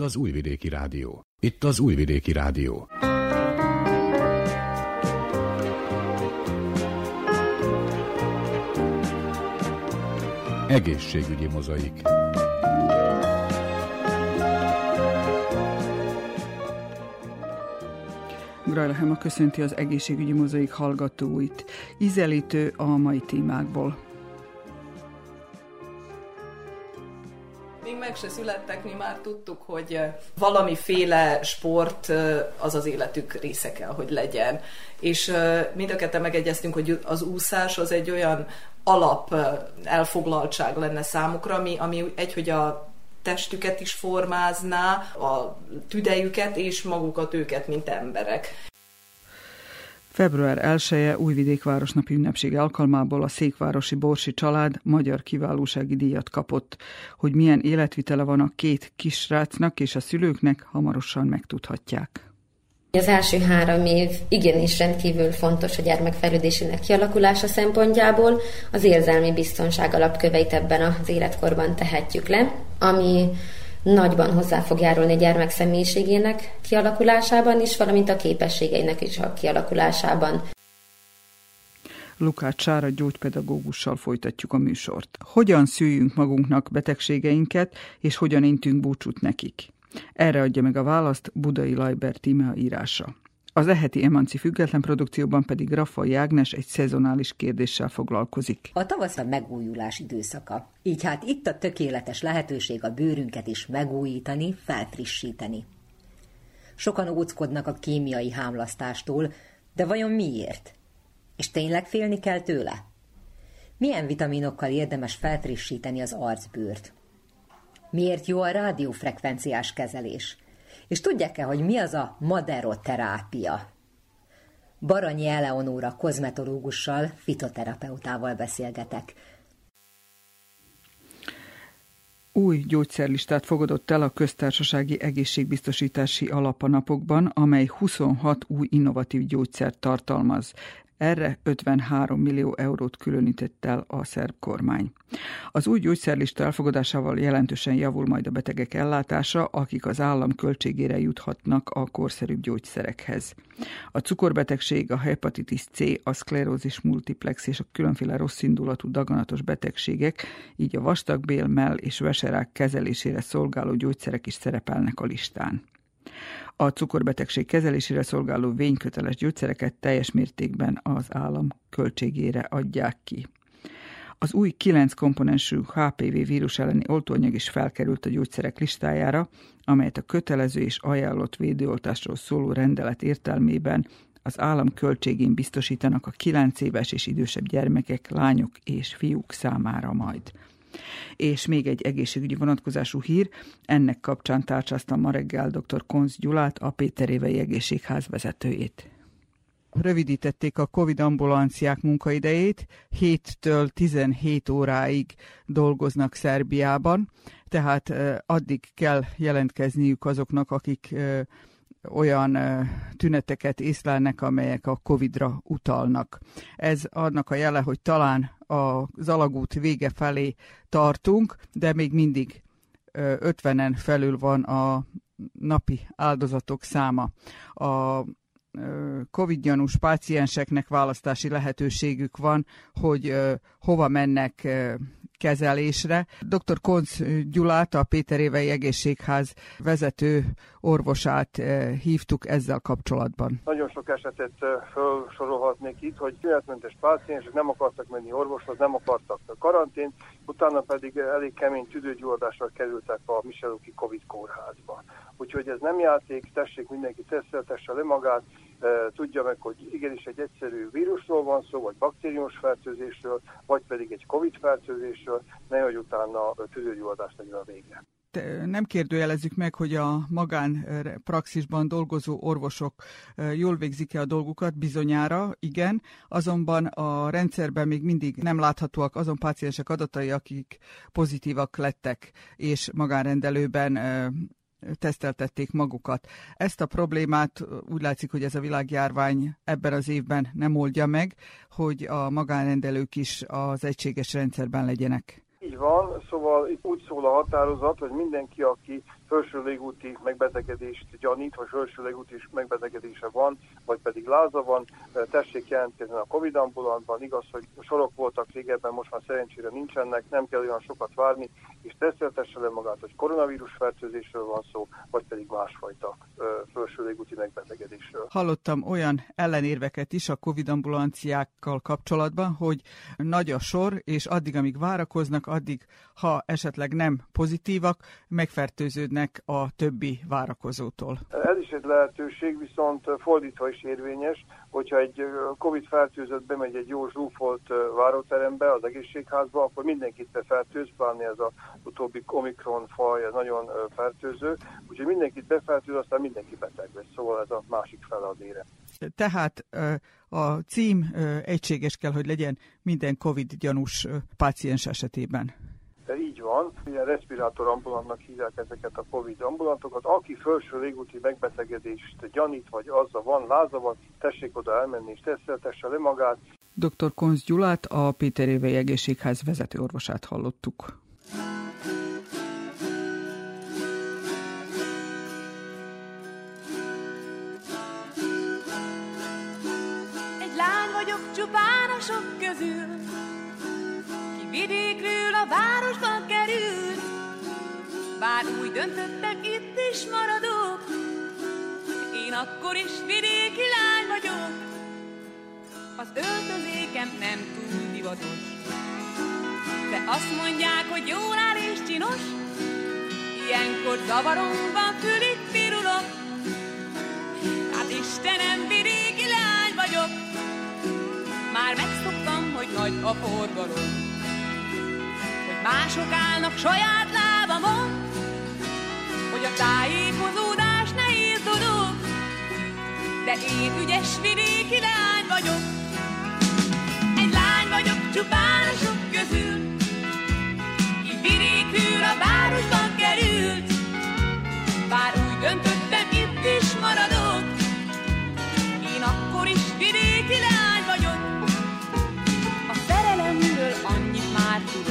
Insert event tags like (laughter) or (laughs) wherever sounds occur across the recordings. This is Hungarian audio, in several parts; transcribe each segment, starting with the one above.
Itt az Újvidéki Rádió. Itt az Újvidéki Rádió. Egészségügyi mozaik. Grajla Hema köszönti az egészségügyi mozaik hallgatóit. Ízelítő a mai témákból. Meg se születtek, mi már tudtuk, hogy valamiféle sport az az életük része kell, hogy legyen. És mind a ketten megegyeztünk, hogy az úszás az egy olyan alap elfoglaltság lenne számukra, ami, ami egy, hogy a testüket is formázná, a tüdejüket és magukat őket, mint emberek. Február 1-e Újvidék Városnapi ünnepség alkalmából a Székvárosi Borsi család magyar kiválósági díjat kapott. Hogy milyen életvitele van a két kisrácnak és a szülőknek, hamarosan megtudhatják. Az első három év igenis rendkívül fontos a gyermekfejlődésének kialakulása szempontjából. Az érzelmi biztonság alapköveit ebben az életkorban tehetjük le, ami nagyban hozzá fog járulni a gyermek személyiségének kialakulásában is, valamint a képességeinek is a kialakulásában. Lukács Sára gyógypedagógussal folytatjuk a műsort. Hogyan szüljünk magunknak betegségeinket, és hogyan intünk búcsút nekik? Erre adja meg a választ Budai Lajber Tímea írása. Az eheti Emanci független produkcióban pedig Rafa Ágnes egy szezonális kérdéssel foglalkozik. A tavasz a megújulás időszaka. Így hát itt a tökéletes lehetőség a bőrünket is megújítani, felfrissíteni. Sokan óckodnak a kémiai hámlasztástól, de vajon miért? És tényleg félni kell tőle? Milyen vitaminokkal érdemes felfrissíteni az arcbőrt? Miért jó a rádiófrekvenciás kezelés? És tudják-e, hogy mi az a maderoterápia? Baranyi Eleonóra kozmetológussal, fitoterapeutával beszélgetek. Új gyógyszerlistát fogadott el a Köztársasági Egészségbiztosítási Alapanapokban, amely 26 új innovatív gyógyszert tartalmaz. Erre 53 millió eurót különített el a szerb kormány. Az új gyógyszerlista elfogadásával jelentősen javul majd a betegek ellátása, akik az állam költségére juthatnak a korszerűbb gyógyszerekhez. A cukorbetegség, a hepatitis C, a szklerózis multiplex és a különféle rosszindulatú daganatos betegségek, így a vastagbél, mell és veserák kezelésére szolgáló gyógyszerek is szerepelnek a listán a cukorbetegség kezelésére szolgáló vényköteles gyógyszereket teljes mértékben az állam költségére adják ki. Az új 9 komponensű HPV vírus elleni oltóanyag is felkerült a gyógyszerek listájára, amelyet a kötelező és ajánlott védőoltásról szóló rendelet értelmében az állam költségén biztosítanak a 9 éves és idősebb gyermekek, lányok és fiúk számára majd. És még egy egészségügyi vonatkozású hír, ennek kapcsán tárcsáztam ma reggel dr. Konz Gyulát, a Péterévei Egészségház vezetőjét. Rövidítették a Covid ambulanciák munkaidejét, 7-től 17 óráig dolgoznak Szerbiában, tehát addig kell jelentkezniük azoknak, akik olyan tüneteket észlelnek, amelyek a Covid-ra utalnak. Ez annak a jele, hogy talán az alagút vége felé tartunk, de még mindig 50-en felül van a napi áldozatok száma. A Covid-gyanús pácienseknek választási lehetőségük van, hogy hova mennek kezelésre. Dr. Konc Gyulát, a Péter Évei Egészségház vezető orvosát eh, hívtuk ezzel kapcsolatban. Nagyon sok esetet eh, felsorolhatnék itt, hogy tünetmentes páciensek nem akartak menni orvoshoz, nem akartak a karantén, utána pedig elég kemény tüdőgyulladással kerültek a Miseluki Covid kórházba. Úgyhogy ez nem játék, tessék mindenki teszteltesse le magát, tudja meg, hogy igenis egy egyszerű vírusról van szó, vagy baktériumos fertőzésről, vagy pedig egy Covid fertőzésről, nehogy utána tüdőgyulladás legyen a vége nem kérdőjelezzük meg, hogy a magán praxisban dolgozó orvosok jól végzik-e a dolgukat, bizonyára, igen, azonban a rendszerben még mindig nem láthatóak azon páciensek adatai, akik pozitívak lettek, és magánrendelőben teszteltették magukat. Ezt a problémát úgy látszik, hogy ez a világjárvány ebben az évben nem oldja meg, hogy a magánrendelők is az egységes rendszerben legyenek. Van, szóval itt úgy szól a határozat, hogy mindenki, aki felső légúti megbetegedést gyanít, vagy felső légúti megbetegedése van, vagy pedig láza van, tessék jelentkezni a Covid ambulantban. Igaz, hogy sorok voltak régebben, most már szerencsére nincsenek, nem kell olyan sokat várni, és teszteltesse le magát, hogy koronavírus fertőzésről van szó, vagy pedig másfajta felső légúti megbetegedésről. Hallottam olyan ellenérveket is a Covid ambulanciákkal kapcsolatban, hogy nagy a sor, és addig, amíg várakoznak, addig, ha esetleg nem pozitívak, megfertőződnek a többi várakozótól? Ez is egy lehetőség, viszont fordítva is érvényes, hogyha egy Covid fertőzött bemegy egy jó zsúfolt váróterembe, az egészségházba, akkor mindenkit befertőz, pláne ez az utóbbi Omikron faj, ez nagyon fertőző, úgyhogy mindenkit befertőz, aztán mindenki beteg lesz, szóval ez a másik fele az ére. Tehát a cím egységes kell, hogy legyen minden Covid gyanús páciens esetében így van, ilyen respirátor ambulantnak hívják ezeket a Covid ambulantokat. Aki felső légúti megbetegedést gyanít, vagy azzal van láza van, tessék oda elmenni és teszteltesse le magát. Dr. Konz Gyulát, a Péter Évei Egészségház vezetőorvosát hallottuk. Csupán a sok közül, Vidékről a városba került, bár úgy döntöttek, itt is maradok. Én akkor is vidéki lány vagyok, az öltözékem nem túl divatos. De azt mondják, hogy jól áll és csinos, ilyenkor zavaromban fülig pirulok. Hát Istenem, vidéki lány vagyok, már megszoktam, hogy nagy a forgalom. Mások állnak saját lábamon, hogy a tájékozódás nehéz dolog, de én ügyes vidéki lány vagyok. Egy lány vagyok csupán a sok közül, így vidékül a városban került, annyit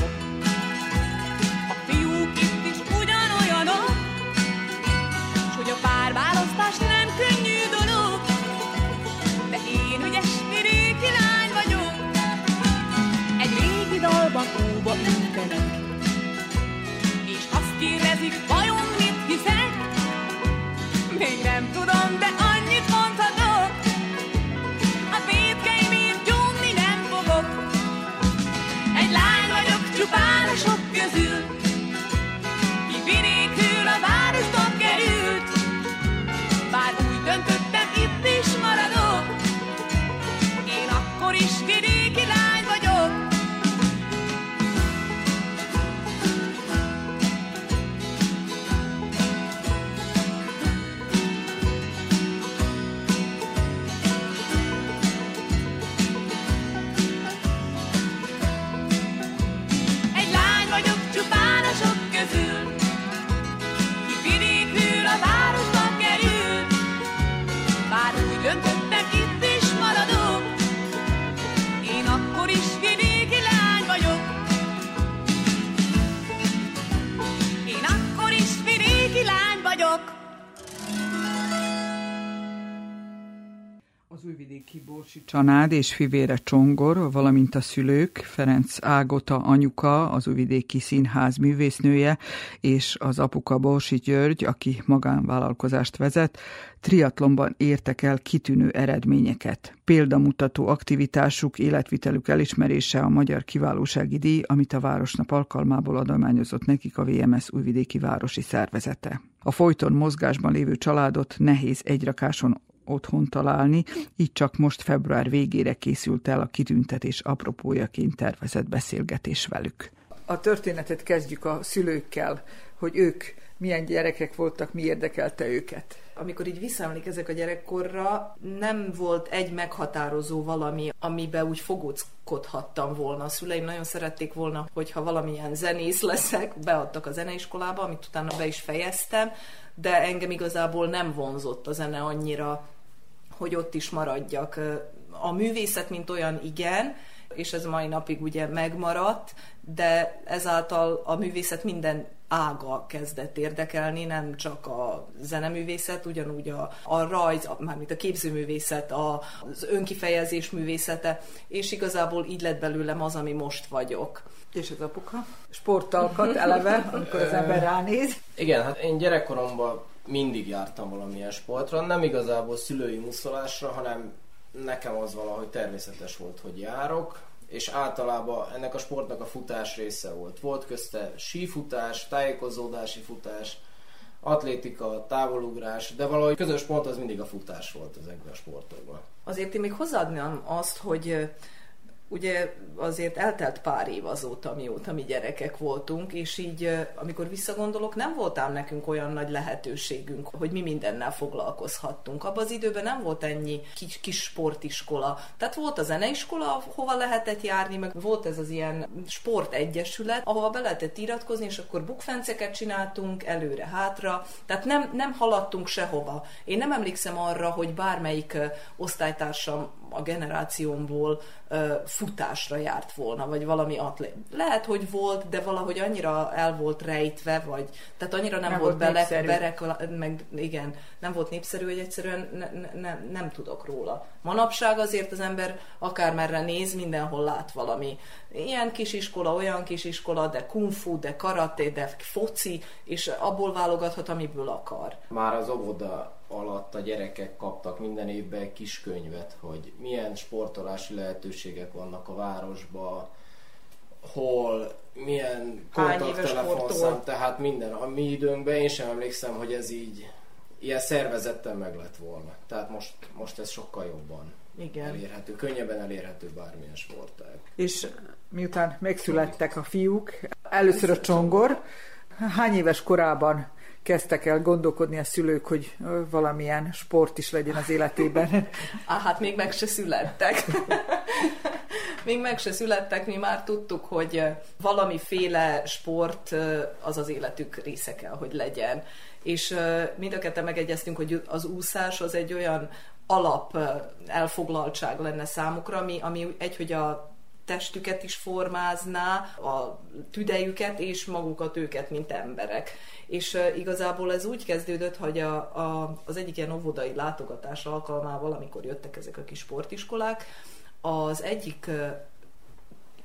Újvidéki Borsi Csanád és fivére Csongor, valamint a szülők, Ferenc Ágota anyuka, az Újvidéki Színház művésznője, és az apuka Borsi György, aki magánvállalkozást vezet, triatlonban értek el kitűnő eredményeket. Példamutató aktivitásuk, életvitelük elismerése a Magyar Kiválósági Díj, amit a Városnap alkalmából adományozott nekik a VMS Újvidéki Városi Szervezete. A folyton mozgásban lévő családot nehéz egyrakáson otthon találni, így csak most február végére készült el a kitüntetés apropójaként tervezett beszélgetés velük. A történetet kezdjük a szülőkkel, hogy ők milyen gyerekek voltak, mi érdekelte őket. Amikor így visszaemlékezek a gyerekkorra, nem volt egy meghatározó valami, amiben úgy fogóckodhattam volna. A szüleim nagyon szerették volna, hogyha valamilyen zenész leszek, beadtak a zeneiskolába, amit utána be is fejeztem, de engem igazából nem vonzott a zene annyira, hogy ott is maradjak. A művészet, mint olyan igen, és ez mai napig ugye megmaradt, de ezáltal a művészet minden ága kezdett érdekelni, nem csak a zeneművészet, ugyanúgy a, a rajz, mármint a képzőművészet, a, az önkifejezés művészete, és igazából így lett belőlem az, ami most vagyok. És az apuka? Sportalkat (laughs) eleve, amikor az ember ránéz. Igen, hát én gyerekkoromban mindig jártam valamilyen sportra, nem igazából szülői muszolásra, hanem nekem az valahogy természetes volt, hogy járok, és általában ennek a sportnak a futás része volt. Volt közte sífutás, tájékozódási futás, atlétika, távolugrás, de valahogy közös pont az mindig a futás volt ezekben a sportokban. Azért én még hozzáadnám azt, hogy ugye azért eltelt pár év azóta, mióta mi gyerekek voltunk, és így, amikor visszagondolok, nem voltám nekünk olyan nagy lehetőségünk, hogy mi mindennel foglalkozhattunk. Abban az időben nem volt ennyi kis, kis sportiskola. Tehát volt a zeneiskola, hova lehetett járni, meg volt ez az ilyen sportegyesület, ahova be lehetett iratkozni, és akkor bukfenceket csináltunk előre-hátra, tehát nem, nem haladtunk sehova. Én nem emlékszem arra, hogy bármelyik osztálytársam a generációmból futásra járt volna, vagy valami atlét. Lehet, hogy volt, de valahogy annyira el volt rejtve, vagy tehát annyira nem, nem volt, volt bele, berek, meg igen, nem volt népszerű, hogy egyszerűen ne, ne, ne, nem tudok róla. Manapság azért az ember akármerre néz, mindenhol lát valami. Ilyen kisiskola, olyan kisiskola, de kung fu, de karate, de foci, és abból válogathat, amiből akar. Már az óvoda alatt a gyerekek kaptak minden évben egy kis könyvet, hogy milyen sportolási lehetőségek vannak a városban, hol, milyen kontakttelefonszám, tehát minden. A mi időnkben én sem emlékszem, hogy ez így ilyen szervezetten meg lett volna. Tehát most, most ez sokkal jobban Igen. elérhető, könnyebben elérhető bármilyen sportág. És miután megszülettek a fiúk, először a csongor, hány éves korában kezdtek el gondolkodni a szülők, hogy valamilyen sport is legyen az életében. (laughs) Á, hát még meg se születtek. (laughs) még meg se születtek, mi már tudtuk, hogy valamiféle sport az az életük része kell, hogy legyen. És mind a ketten megegyeztünk, hogy az úszás az egy olyan alap elfoglaltság lenne számukra, ami, ami egy, hogy a testüket is formázná, a tüdejüket és magukat őket, mint emberek. És igazából ez úgy kezdődött, hogy a, a, az egyik ilyen óvodai látogatás alkalmával, amikor jöttek ezek a kis sportiskolák, az egyik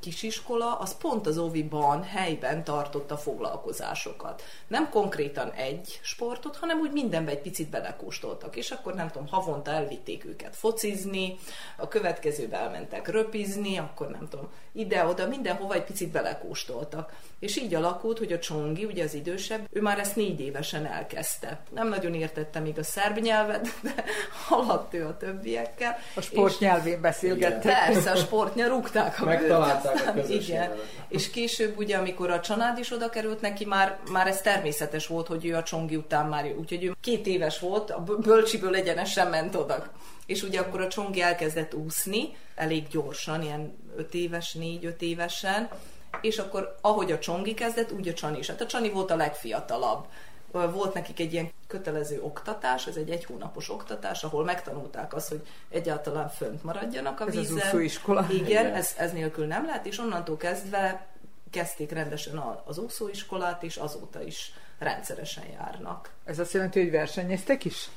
kisiskola, az pont az óviban, helyben tartotta foglalkozásokat. Nem konkrétan egy sportot, hanem úgy mindenbe egy picit belekóstoltak. És akkor nem tudom, havonta elvitték őket focizni, a következőbe elmentek röpizni, akkor nem tudom, ide-oda, mindenhova egy picit belekóstoltak. És így alakult, hogy a Csongi, ugye az idősebb, ő már ezt négy évesen elkezdte. Nem nagyon értette még a szerb nyelvet, de haladt ő a többiekkel. A sportnyelvén beszélgettek. Persze, a sportnyelv rúgták a Megtalálták Igen. És később ugye, amikor a család is oda került neki, már, már ez természetes volt, hogy ő a Csongi után már, úgyhogy ő két éves volt, a bölcsiből egyenesen ment oda. És ugye akkor a Csongi elkezdett úszni, elég gyorsan, ilyen öt éves, négy-öt évesen, és akkor ahogy a Csongi kezdett, úgy a Csani is. Hát a Csani volt a legfiatalabb. Volt nekik egy ilyen kötelező oktatás, ez egy egy hónapos oktatás, ahol megtanulták azt, hogy egyáltalán fönt maradjanak a vízzel. Ez az úszóiskola. Igen, Igen. Ez, ez nélkül nem lehet, és onnantól kezdve kezdték rendesen az úszóiskolát, és azóta is rendszeresen járnak. Ez azt jelenti, hogy versenyeztek is?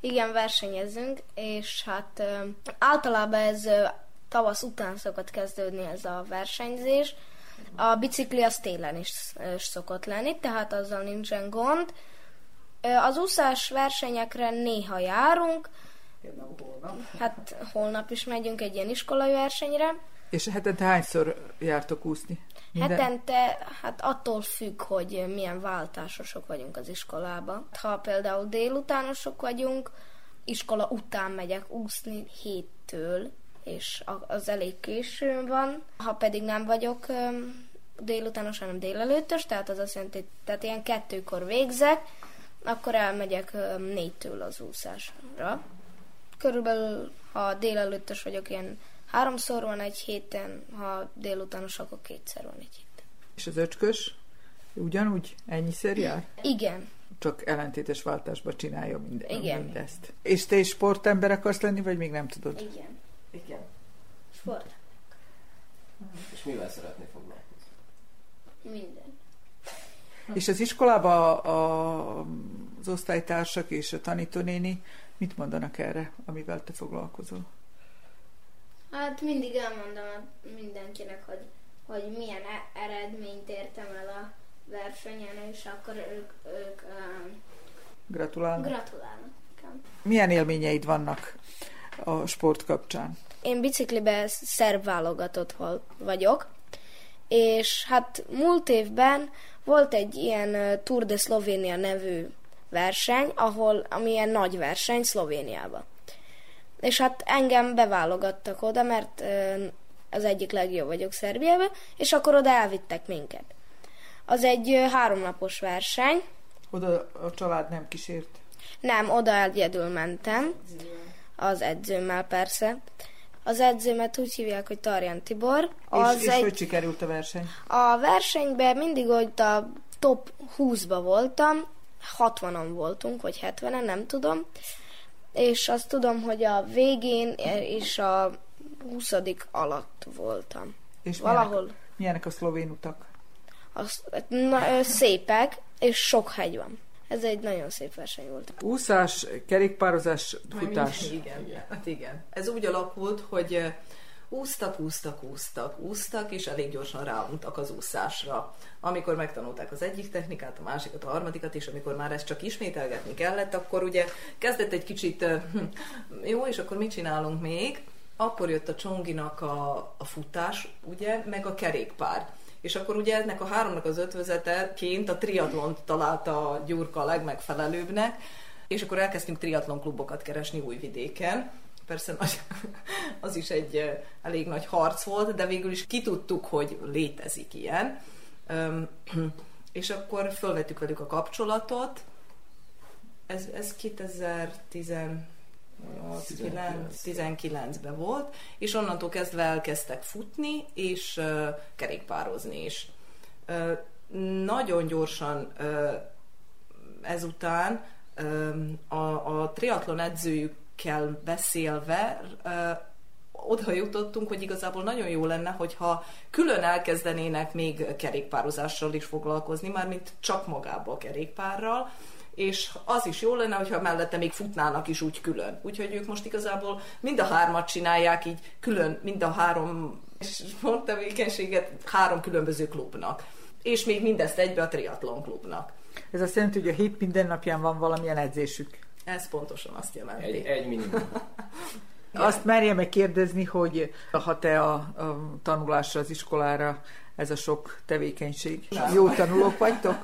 Igen, versenyezünk, és hát általában ez tavasz után szokott kezdődni ez a versenyzés. A bicikli az télen is szokott lenni, tehát azzal nincsen gond. Az úszás versenyekre néha járunk, Hát holnap is megyünk egy ilyen iskolai versenyre. És hetente hányszor jártok úszni? Minden... Hetente, hát attól függ, hogy milyen váltásosok vagyunk az iskolába. Ha például délutánosok vagyunk, iskola után megyek úszni héttől, és az elég későn van. Ha pedig nem vagyok délutános, hanem délelőttös, tehát az azt jelenti, tehát ilyen kettőkor végzek, akkor elmegyek négytől az úszásra. Körülbelül, ha délelőttös vagyok, ilyen háromszor van egy héten, ha délutános, akkor kétszer van egy héten. És az öcskös ugyanúgy ennyiszer jár? Igen. Csak ellentétes váltásba csinálja minden, Igen. mindezt. És te is sportember akarsz lenni, vagy még nem tudod? Igen. Igen. Sport. És mivel szeretné foglalkozni? Minden. És az iskolában a, az osztálytársak és a tanítónéni mit mondanak erre, amivel te foglalkozol? Hát mindig elmondom mindenkinek, hogy, hogy milyen e- eredményt értem el a versenyen, és akkor ők, ők um, Gratulálnak. gratulálnak nekem. Milyen élményeid vannak a sport kapcsán? Én biciklibe szerb válogatott vagyok, és hát múlt évben volt egy ilyen Tour de Slovenia nevű verseny, ahol, ami ilyen nagy verseny Szlovéniában. És hát engem beválogattak oda, mert az egyik legjobb vagyok Szerbiában, és akkor oda elvittek minket. Az egy háromnapos verseny, Oda a család nem kísért. nem, oda egyedül mentem, az edzőmmel persze. Az edzőmet úgy hívják, hogy Tarjan Tibor. Az és, és egy, hogy sikerült a verseny? A versenyben mindig ott a top 20-ba voltam, 60-on voltunk, vagy 70-en, nem tudom. És azt tudom, hogy a végén és a 20 alatt voltam. És Valahol Milyenek, milyenek a szlovén utak? az, na, szépek, és sok hegy van. Ez egy nagyon szép verseny volt. Úszás, kerékpározás, futás. Igen, igen. Hát igen. Ez úgy alakult, hogy úsztak, úsztak, úsztak, úsztak, és elég gyorsan ráuntak az úszásra. Amikor megtanulták az egyik technikát, a másikat, a harmadikat, és amikor már ezt csak ismételgetni kellett, akkor ugye kezdett egy kicsit, hm, jó, és akkor mit csinálunk még? Akkor jött a csonginak a, a futás, ugye, meg a kerékpár. És akkor ugye ennek a háromnak az ötvözeteként a triatlont találta a Gyurka a legmegfelelőbbnek, és akkor elkezdtünk triatlon klubokat keresni Újvidéken. Persze nagy, (laughs) az is egy elég nagy harc volt, de végül is kitudtuk, hogy létezik ilyen. (clears throat) És akkor fölvettük velük a kapcsolatot. Ez, ez 2019-ben volt, és onnantól kezdve elkezdtek futni, és uh, kerékpározni is. Uh, nagyon gyorsan uh, ezután um, a, a triatlon edzőjükkel beszélve uh, oda jutottunk, hogy igazából nagyon jó lenne, hogyha külön elkezdenének még kerékpározással is foglalkozni, mármint csak magából kerékpárral, és az is jó lenne, hogyha mellette még futnának is úgy külön. Úgyhogy ők most igazából mind a hármat csinálják így külön, mind a három sporttevékenységet három különböző klubnak. És még mindezt egybe a triatlon klubnak. Ez azt jelenti, hogy a hét minden napján van valamilyen edzésük. Ez pontosan azt jelenti. Egy, egy minimum. (laughs) (laughs) Azt merje meg kérdezni, hogy ha te a, a tanulásra, az iskolára, ez a sok tevékenység. Jó tanulók vagytok?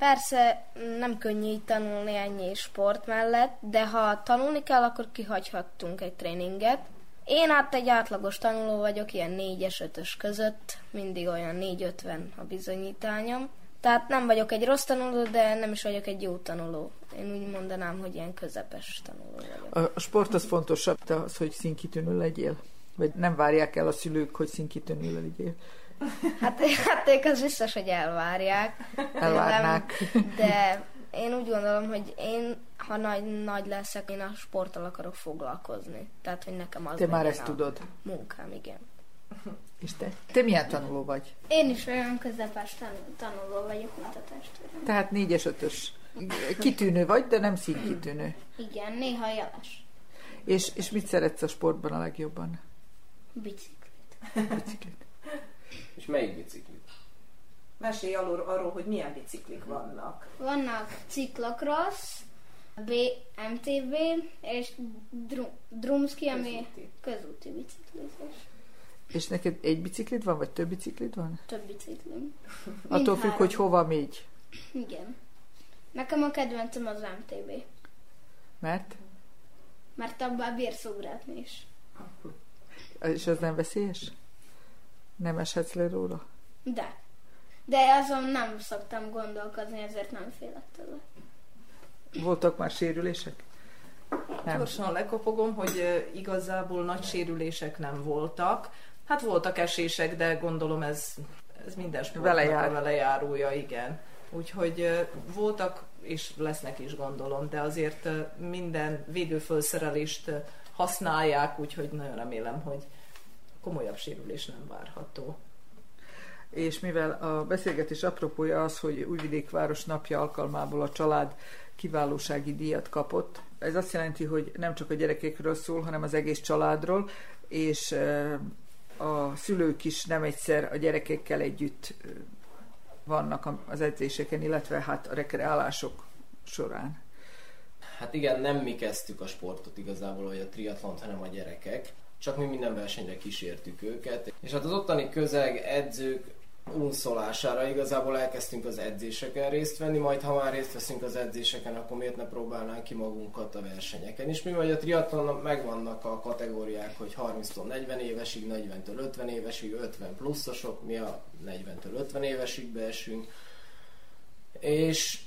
Persze nem könnyű így tanulni ennyi sport mellett, de ha tanulni kell, akkor kihagyhattunk egy tréninget. Én hát egy átlagos tanuló vagyok, ilyen 4-es, 5-ös között, mindig olyan 4-50 a bizonyítányom. Tehát nem vagyok egy rossz tanuló, de nem is vagyok egy jó tanuló. Én úgy mondanám, hogy ilyen közepes tanuló vagyok. A sport az fontosabb, de az, hogy színkitűnő legyél. Vagy nem várják el a szülők, hogy színkitűnő legyél. Hát, hát ők az biztos, hogy elvárják. Elvárnák. De én úgy gondolom, hogy én, ha nagy, nagy leszek, én a sporttal akarok foglalkozni. Tehát, hogy nekem az Te már ezt a tudod. Munkám, igen. És te? Te milyen tanuló vagy? Én is olyan közepes tanul, tanuló vagyok, mint a testvérem. Tehát négyes, ötös. Kitűnő vagy, de nem színkitűnő. Igen, néha jeles. És, és mit szeretsz a sportban a legjobban? Biciklit. Biciklit. Melyik biciklit? Mesélj arról, arról, hogy milyen biciklik vannak. Vannak ciklokross, BMTB és drum, Drumski, ami Közúti. közúti biciklizés. És neked egy biciklid van, vagy több biciklid van? Több biciklim. Attól függ, hogy hova mégy. Igen. Nekem a kedvencem az MTB, Mert? mert abban bírsz ugrátni is. És az nem veszélyes? Nem eshetsz le róla? De. De azon nem szoktam gondolkozni, ezért nem félek tőle. Voltak már sérülések? Nem. Gyorsan lekopogom, hogy igazából nagy sérülések nem voltak. Hát voltak esések, de gondolom ez, ez minden sportnak Vele jár. a vele járója, igen. Úgyhogy voltak, és lesznek is gondolom, de azért minden védőfölszerelést használják, úgyhogy nagyon remélem, hogy komolyabb sérülés nem várható. És mivel a beszélgetés apropója az, hogy Újvidék város napja alkalmából a család kiválósági díjat kapott, ez azt jelenti, hogy nem csak a gyerekekről szól, hanem az egész családról, és a szülők is nem egyszer a gyerekekkel együtt vannak az edzéseken, illetve hát a rekreálások során. Hát igen, nem mi kezdtük a sportot igazából, vagy a triatlont, hanem a gyerekek. Csak mi minden versenyre kísértük őket. És hát az ottani közeg, edzők unszolására igazából elkezdtünk az edzéseken részt venni, majd ha már részt veszünk az edzéseken, akkor miért ne próbálnánk ki magunkat a versenyeken. És mi vagy a triatlon megvannak a kategóriák, hogy 30-tól 40 évesig, 40-től 50 évesig, 50 pluszosok, mi a 40-től 50 évesig beesünk. És,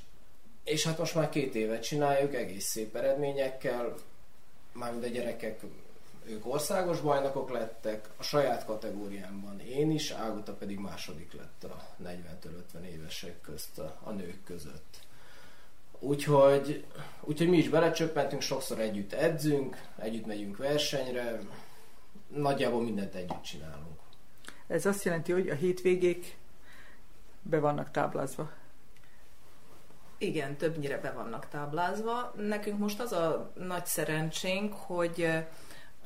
és hát most már két évet csináljuk, egész szép eredményekkel, mármint a gyerekek ők országos bajnokok lettek, a saját kategóriámban én is, Ágota pedig második lett a 40-50 évesek közt a, a nők között. Úgyhogy, úgyhogy mi is belecsöppentünk, sokszor együtt edzünk, együtt megyünk versenyre, nagyjából mindent együtt csinálunk. Ez azt jelenti, hogy a hétvégék be vannak táblázva. Igen, többnyire be vannak táblázva. Nekünk most az a nagy szerencsénk, hogy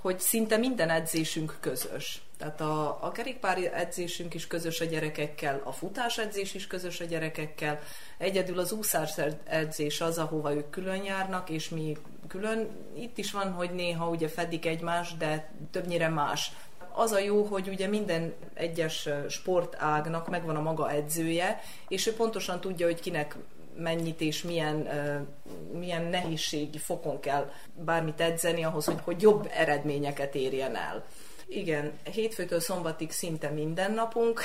hogy szinte minden edzésünk közös. Tehát a, a kerékpár edzésünk is közös a gyerekekkel, a futás edzés is közös a gyerekekkel, egyedül az úszás edzés az, ahova ők külön járnak, és mi külön. Itt is van, hogy néha ugye fedik egymást, de többnyire más. Az a jó, hogy ugye minden egyes sportágnak megvan a maga edzője, és ő pontosan tudja, hogy kinek mennyit és milyen, milyen nehézségi fokon kell bármit edzeni ahhoz, hogy, hogy jobb eredményeket érjen el. Igen, hétfőtől szombatig szinte minden napunk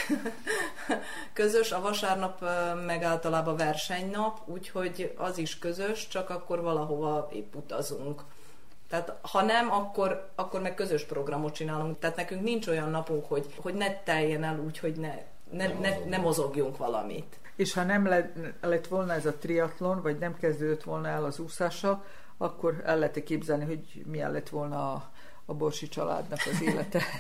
(laughs) közös, a vasárnap meg általában versenynap, úgyhogy az is közös, csak akkor valahova épp utazunk. Tehát ha nem, akkor, akkor meg közös programot csinálunk. Tehát nekünk nincs olyan napunk, hogy, hogy ne teljen el úgy, hogy ne, ne, ne, ne mozogjunk valamit és ha nem lett volna ez a triatlon, vagy nem kezdődött volna el az úszása, akkor el lehet képzelni, hogy milyen lett volna a, a Borsi családnak az élete. (laughs)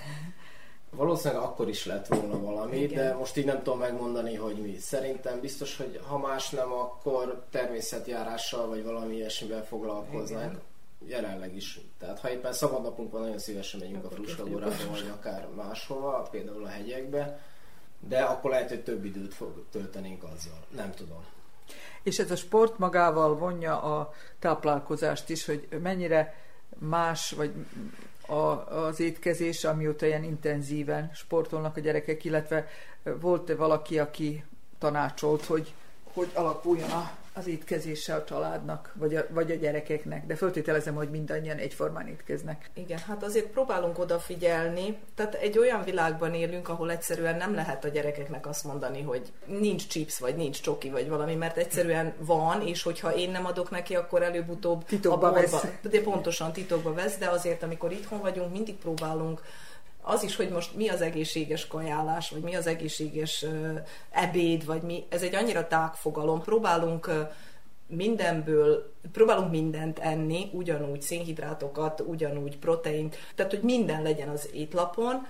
Valószínűleg akkor is lett volna valami, Igen. de most így nem tudom megmondani, hogy mi. Szerintem biztos, hogy ha más nem, akkor természetjárással vagy valami ilyesmivel foglalkoznak. Igen. Jelenleg is. Tehát ha éppen szabadnapunk van, nagyon szívesen megyünk akkor a Fruskagorába, vagy akár máshova, például a hegyekbe de akkor lehet, hogy több időt fog töltenénk azzal. Nem tudom. És ez a sport magával vonja a táplálkozást is, hogy mennyire más, vagy a, az étkezés, amióta ilyen intenzíven sportolnak a gyerekek, illetve volt-e valaki, aki tanácsolt, hogy hogy alakuljon a az étkezése a családnak, vagy a, vagy a gyerekeknek, de föltételezem, hogy mindannyian egyformán étkeznek. Igen, hát azért próbálunk odafigyelni, tehát egy olyan világban élünk, ahol egyszerűen nem lehet a gyerekeknek azt mondani, hogy nincs chips, vagy nincs csoki, vagy valami, mert egyszerűen van, és hogyha én nem adok neki, akkor előbb-utóbb titokba a boltba, vesz. De pontosan titokba vesz, de azért, amikor itthon vagyunk, mindig próbálunk az is, hogy most mi az egészséges kajálás, vagy mi az egészséges ebéd, vagy mi, ez egy annyira tág fogalom. Próbálunk mindenből, próbálunk mindent enni, ugyanúgy szénhidrátokat, ugyanúgy proteint, tehát hogy minden legyen az étlapon,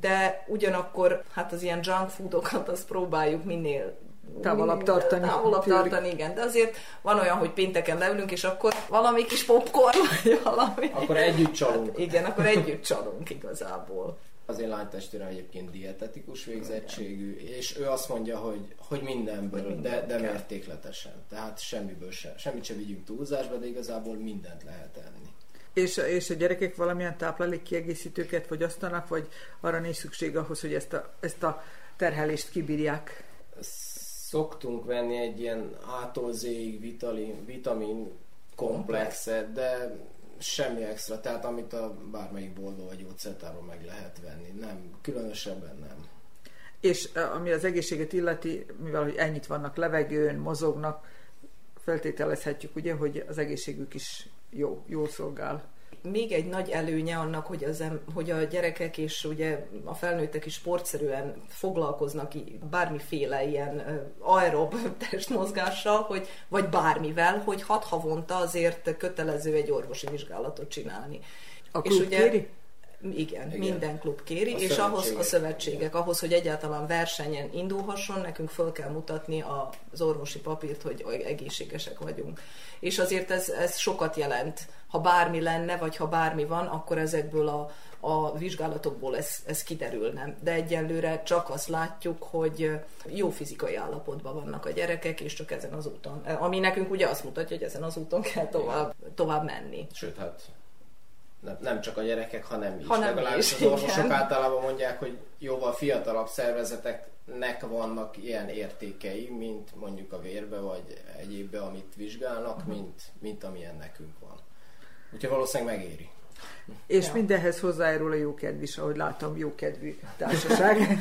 de ugyanakkor hát az ilyen junk foodokat azt próbáljuk minél távolabb tartani. Távolabb tartani, igen. De azért van olyan, hogy pénteken leülünk, és akkor valami kis popcorn, (laughs) vagy valami. Akkor együtt csalunk. Hát, igen, akkor együtt csalunk igazából. Az én lánytestvérem egyébként dietetikus végzettségű, és ő azt mondja, hogy, hogy mindenből, hogy de, de mértékletesen. Tehát semmiből sem. Semmit sem vigyünk túlzásba, de igazából mindent lehet enni. És, és a gyerekek valamilyen táplálék kiegészítőket fogyasztanak, vagy arra nincs szükség ahhoz, hogy ezt a, ezt a terhelést kibírják? Szoktunk venni egy ilyen A-tól Z-ig vitamin, komplexet, de semmi extra, tehát amit a bármelyik boltból vagy gyógyszertáról meg lehet venni. Nem, különösebben nem. És ami az egészséget illeti, mivel hogy ennyit vannak levegőn, mozognak, feltételezhetjük ugye, hogy az egészségük is jó, jól szolgál még egy nagy előnye annak, hogy, az, hogy a gyerekek és ugye a felnőttek is sportszerűen foglalkoznak bármiféle ilyen aerob (laughs) testmozgással, hogy, vagy bármivel, hogy hat havonta azért kötelező egy orvosi vizsgálatot csinálni. A és ugye, kéri? Igen, Igen, minden klub kéri, a és ahhoz a szövetségek, ahhoz, hogy egyáltalán versenyen indulhasson, nekünk föl kell mutatni az orvosi papírt, hogy egészségesek vagyunk. És azért ez, ez sokat jelent. Ha bármi lenne, vagy ha bármi van, akkor ezekből a, a vizsgálatokból ez, ez kiderülne. De egyelőre csak azt látjuk, hogy jó fizikai állapotban vannak a gyerekek, és csak ezen az úton. Ami nekünk ugye azt mutatja, hogy ezen az úton kell tovább, tovább menni. Sőt, hát nem, nem csak a gyerekek, hanem is. Hanem Legalábbis az orvosok igen. általában mondják, hogy jóval fiatalabb szervezeteknek vannak ilyen értékei, mint mondjuk a vérbe, vagy egyébbe, amit vizsgálnak, uh-huh. mint, mint amilyen nekünk van. Úgyhogy valószínűleg megéri. És ja. mindenhez hozzájárul a jókedv is, ahogy látom, jókedvű társaság. (laughs)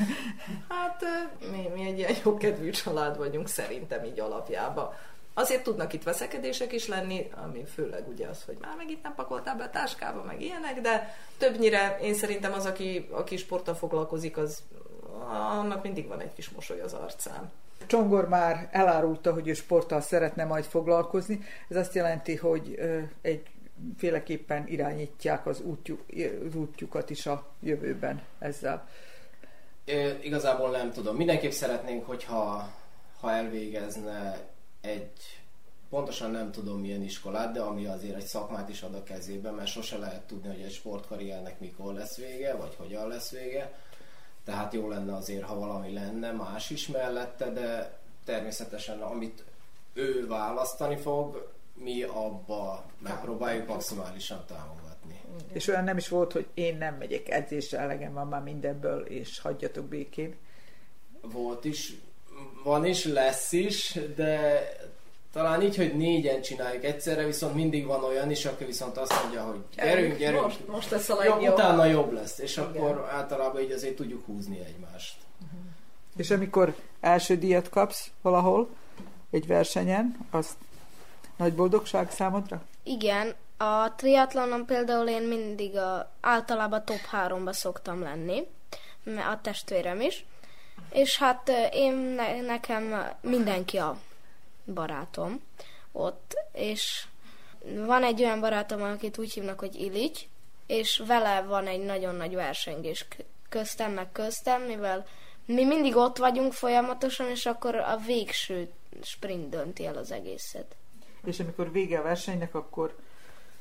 hát mi, mi egy ilyen jókedvű család vagyunk szerintem így alapjában. Azért tudnak itt veszekedések is lenni, ami főleg ugye az, hogy már meg itt nem pakoltál be a táskába, meg ilyenek, de többnyire én szerintem az, aki, aki sporttal foglalkozik, az annak mindig van egy kis mosoly az arcán. Csongor már elárulta, hogy ő sporttal szeretne majd foglalkozni. Ez azt jelenti, hogy egy féleképpen irányítják az, útjuk, az útjukat is a jövőben ezzel. É, igazából nem tudom. Mindenképp szeretnénk, hogyha ha elvégezne egy pontosan nem tudom milyen iskolát, de ami azért egy szakmát is ad a kezébe, mert sose lehet tudni, hogy egy sportkarriernek mikor lesz vége, vagy hogyan lesz vége. Tehát jó lenne azért, ha valami lenne más is mellette, de természetesen amit ő választani fog, mi abba megpróbáljuk maximálisan támogatni. És olyan nem is volt, hogy én nem megyek edzésre, elegem van már mindenből, és hagyjatok békén. Volt is, van is, lesz is, de talán így, hogy négyen csináljuk egyszerre, viszont mindig van olyan is, aki viszont azt mondja, hogy gyerünk, gyerünk, most, most lesz a legjobb. Jobb, utána jobb lesz, és Igen. akkor általában így azért tudjuk húzni egymást. Uh-huh. És amikor első díjat kapsz valahol, egy versenyen, azt nagy boldogság számodra? Igen, a triatlonon például én mindig a, általában top 3-ba szoktam lenni, a testvérem is, és hát én ne, nekem mindenki a barátom ott, és van egy olyan barátom, akit úgy hívnak, hogy Ilics, és vele van egy nagyon nagy versengés köztem, meg köztem, mivel mi mindig ott vagyunk folyamatosan, és akkor a végső sprint dönti el az egészet. És amikor vége a versenynek, akkor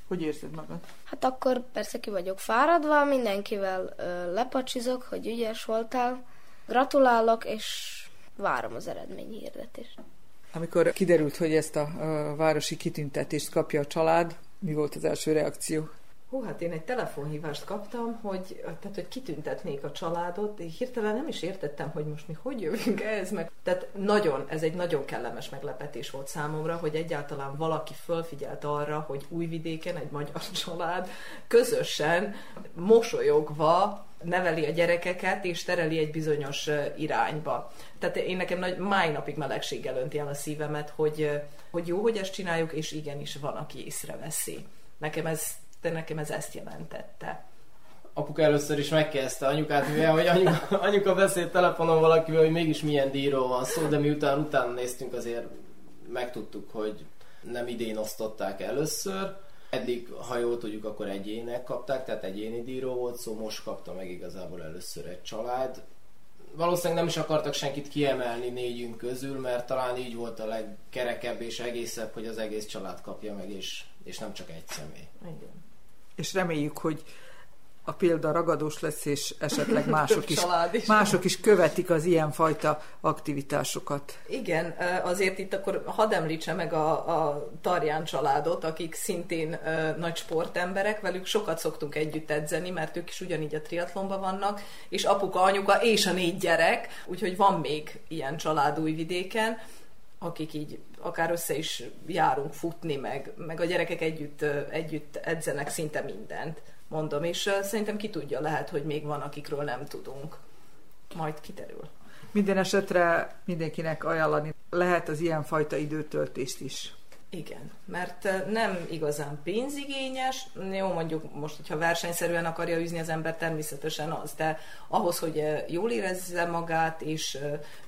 hogy érzed magad? Hát akkor persze ki vagyok fáradva, mindenkivel ö, lepacsizok, hogy ügyes voltál, gratulálok, és várom az eredmény hirdetést. Amikor kiderült, hogy ezt a, a városi kitüntetést kapja a család, mi volt az első reakció? Hú, hát én egy telefonhívást kaptam, hogy, tehát, hogy kitüntetnék a családot, én hirtelen nem is értettem, hogy most mi hogy jövünk ehhez meg. Tehát nagyon, ez egy nagyon kellemes meglepetés volt számomra, hogy egyáltalán valaki fölfigyelt arra, hogy Újvidéken egy magyar (laughs) család közösen, mosolyogva neveli a gyerekeket, és tereli egy bizonyos irányba. Tehát én nekem nagy, máj napig melegséggel önti el a szívemet, hogy, hogy jó, hogy ezt csináljuk, és igenis van, aki észreveszi. Nekem ez de nekem ez ezt jelentette. Apuka először is megkezdte anyukát, mivel hogy anyuka, (laughs) anyuka beszélt telefonon valakivel, hogy mégis milyen díjról van szó, de miután utána néztünk, azért megtudtuk, hogy nem idén osztották először. Eddig, ha jól tudjuk, akkor egyének kapták, tehát egyéni díjról volt szó, most kapta meg igazából először egy család. Valószínűleg nem is akartak senkit kiemelni négyünk közül, mert talán így volt a legkerekebb és egészebb, hogy az egész család kapja meg, és, és nem csak egy személy. Igen és reméljük, hogy a példa ragadós lesz, és esetleg (laughs) mások is, is, mások is követik az ilyenfajta aktivitásokat. Igen, azért itt akkor hadd említse meg a, a Tarján családot, akik szintén nagy sportemberek, velük sokat szoktunk együtt edzeni, mert ők is ugyanígy a triatlonban vannak, és apuka, anyuka és a négy gyerek, úgyhogy van még ilyen család Újvidéken akik így akár össze is járunk futni, meg, meg a gyerekek együtt, együtt edzenek szinte mindent, mondom, és szerintem ki tudja, lehet, hogy még van, akikről nem tudunk. Majd kiterül. Minden esetre mindenkinek ajánlani lehet az ilyenfajta időtöltést is. Igen, mert nem igazán pénzigényes, jó mondjuk most, hogyha versenyszerűen akarja űzni az ember, természetesen az, de ahhoz, hogy jól érezze magát, és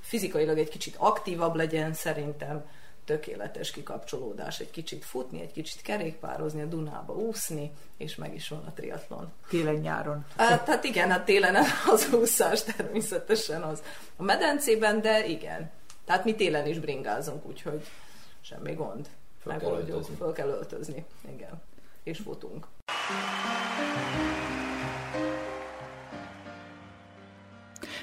fizikailag egy kicsit aktívabb legyen, szerintem tökéletes kikapcsolódás, egy kicsit futni, egy kicsit kerékpározni, a Dunába úszni, és meg is van a triatlon. Télen-nyáron. Hát, hát igen, hát télen az úszás természetesen az a medencében, de igen. Tehát mi télen is bringázunk, úgyhogy semmi gond. Föl kell öltözni. Föl kell öltözni, igen. És futunk.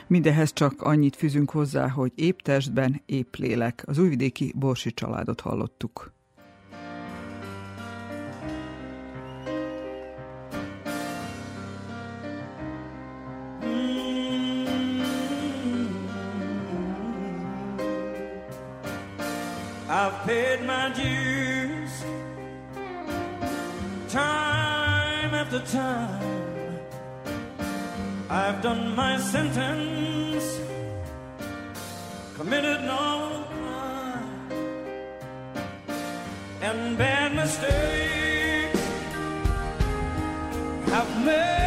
Mindehez csak annyit fűzünk hozzá, hogy épp testben, épp lélek. Az újvidéki Borsi családot hallottuk. I've paid my dues time after time. I've done my sentence, committed no crime, and bad mistakes have made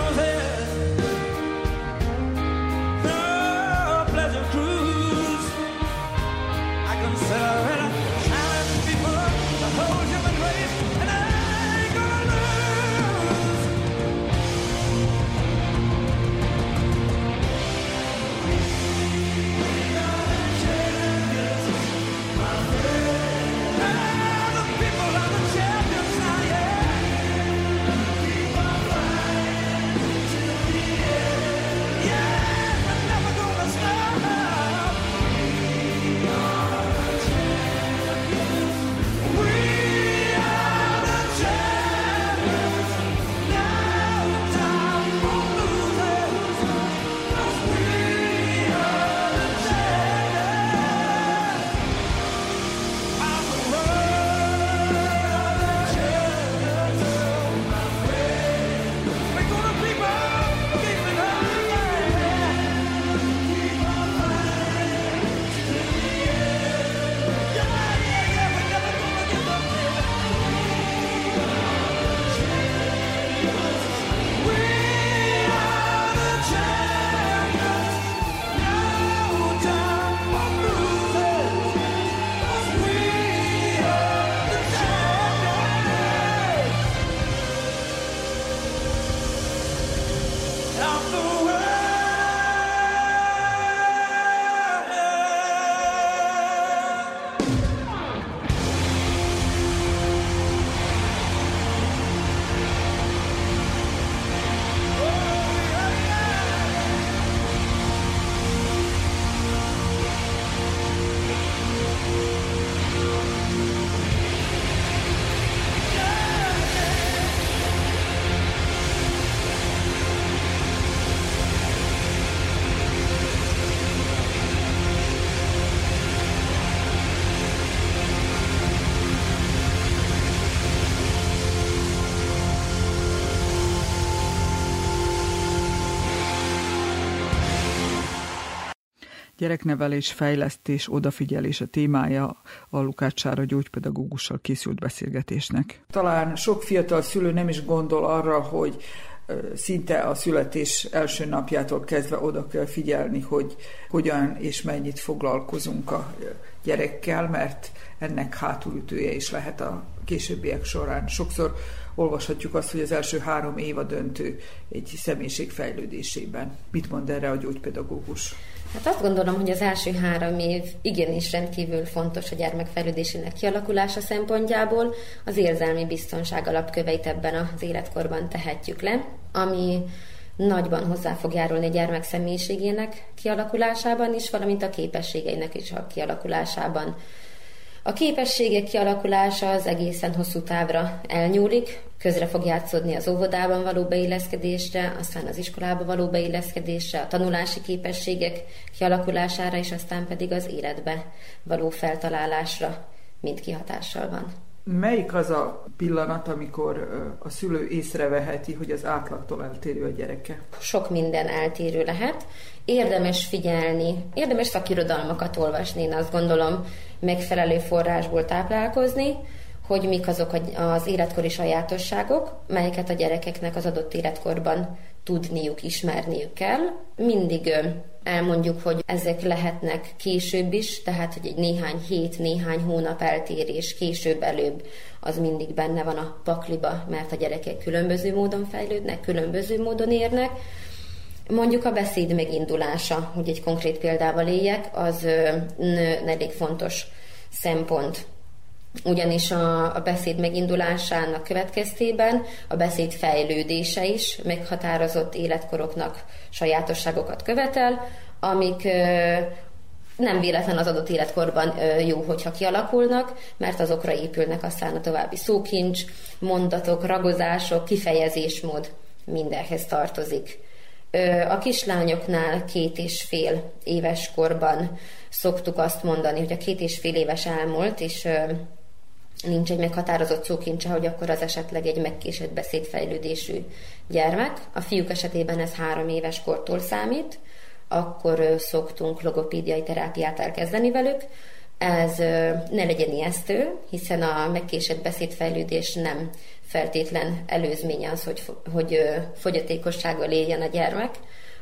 Gyereknevelés, fejlesztés, odafigyelés a témája a Lukács gyógypedagógussal készült beszélgetésnek. Talán sok fiatal szülő nem is gondol arra, hogy szinte a születés első napjától kezdve oda kell figyelni, hogy hogyan és mennyit foglalkozunk a gyerekkel, mert ennek hátulütője is lehet a későbbiek során. Sokszor olvashatjuk azt, hogy az első három év a döntő egy személyiség fejlődésében. Mit mond erre a gyógypedagógus? Hát azt gondolom, hogy az első három év igenis rendkívül fontos a gyermek fejlődésének kialakulása szempontjából. Az érzelmi biztonság alapköveit ebben az életkorban tehetjük le, ami nagyban hozzá fog járulni a gyermek személyiségének kialakulásában is, valamint a képességeinek is a kialakulásában. A képességek kialakulása az egészen hosszú távra elnyúlik, közre fog játszódni az óvodában való beilleszkedésre, aztán az iskolába való beilleszkedésre, a tanulási képességek kialakulására, és aztán pedig az életbe való feltalálásra mind kihatással van. Melyik az a pillanat, amikor a szülő észreveheti, hogy az átlagtól eltérő a gyereke? Sok minden eltérő lehet. Érdemes figyelni, érdemes szakirodalmakat olvasni, én azt gondolom, megfelelő forrásból táplálkozni, hogy mik azok az életkori sajátosságok, melyeket a gyerekeknek az adott életkorban tudniuk, ismerniük kell. Mindig elmondjuk, hogy ezek lehetnek később is, tehát hogy egy néhány hét, néhány hónap eltérés később előbb az mindig benne van a pakliba, mert a gyerekek különböző módon fejlődnek, különböző módon érnek. Mondjuk a beszéd megindulása, hogy egy konkrét példával éljek, az elég fontos szempont ugyanis a, a beszéd megindulásának következtében a beszéd fejlődése is meghatározott életkoroknak sajátosságokat követel, amik nem véletlen az adott életkorban jó, hogyha kialakulnak, mert azokra épülnek aztán a további szókincs, mondatok, ragozások, kifejezésmód mindenhez tartozik. A kislányoknál két és fél éves korban szoktuk azt mondani, hogy a két és fél éves elmúlt, és nincs egy meghatározott szókincse, hogy akkor az esetleg egy megkésett beszédfejlődésű gyermek. A fiúk esetében ez három éves kortól számít, akkor szoktunk logopédiai terápiát elkezdeni velük. Ez ne legyen ijesztő, hiszen a megkésett beszédfejlődés nem feltétlen előzménye az, hogy, hogy fogyatékossággal éljen a gyermek,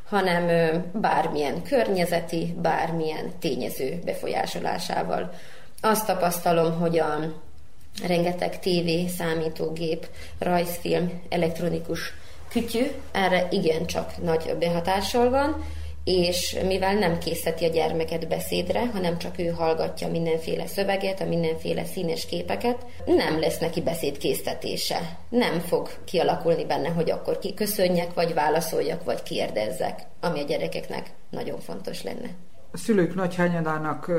hanem bármilyen környezeti, bármilyen tényező befolyásolásával. Azt tapasztalom, hogy a rengeteg tévé, számítógép, rajzfilm, elektronikus kütyű, erre igencsak nagy behatással van, és mivel nem készíti a gyermeket beszédre, hanem csak ő hallgatja mindenféle szöveget, a mindenféle színes képeket, nem lesz neki beszédkésztetése. Nem fog kialakulni benne, hogy akkor kiköszönjek, vagy válaszoljak, vagy kérdezzek, ami a gyerekeknek nagyon fontos lenne. A szülők nagy hányadának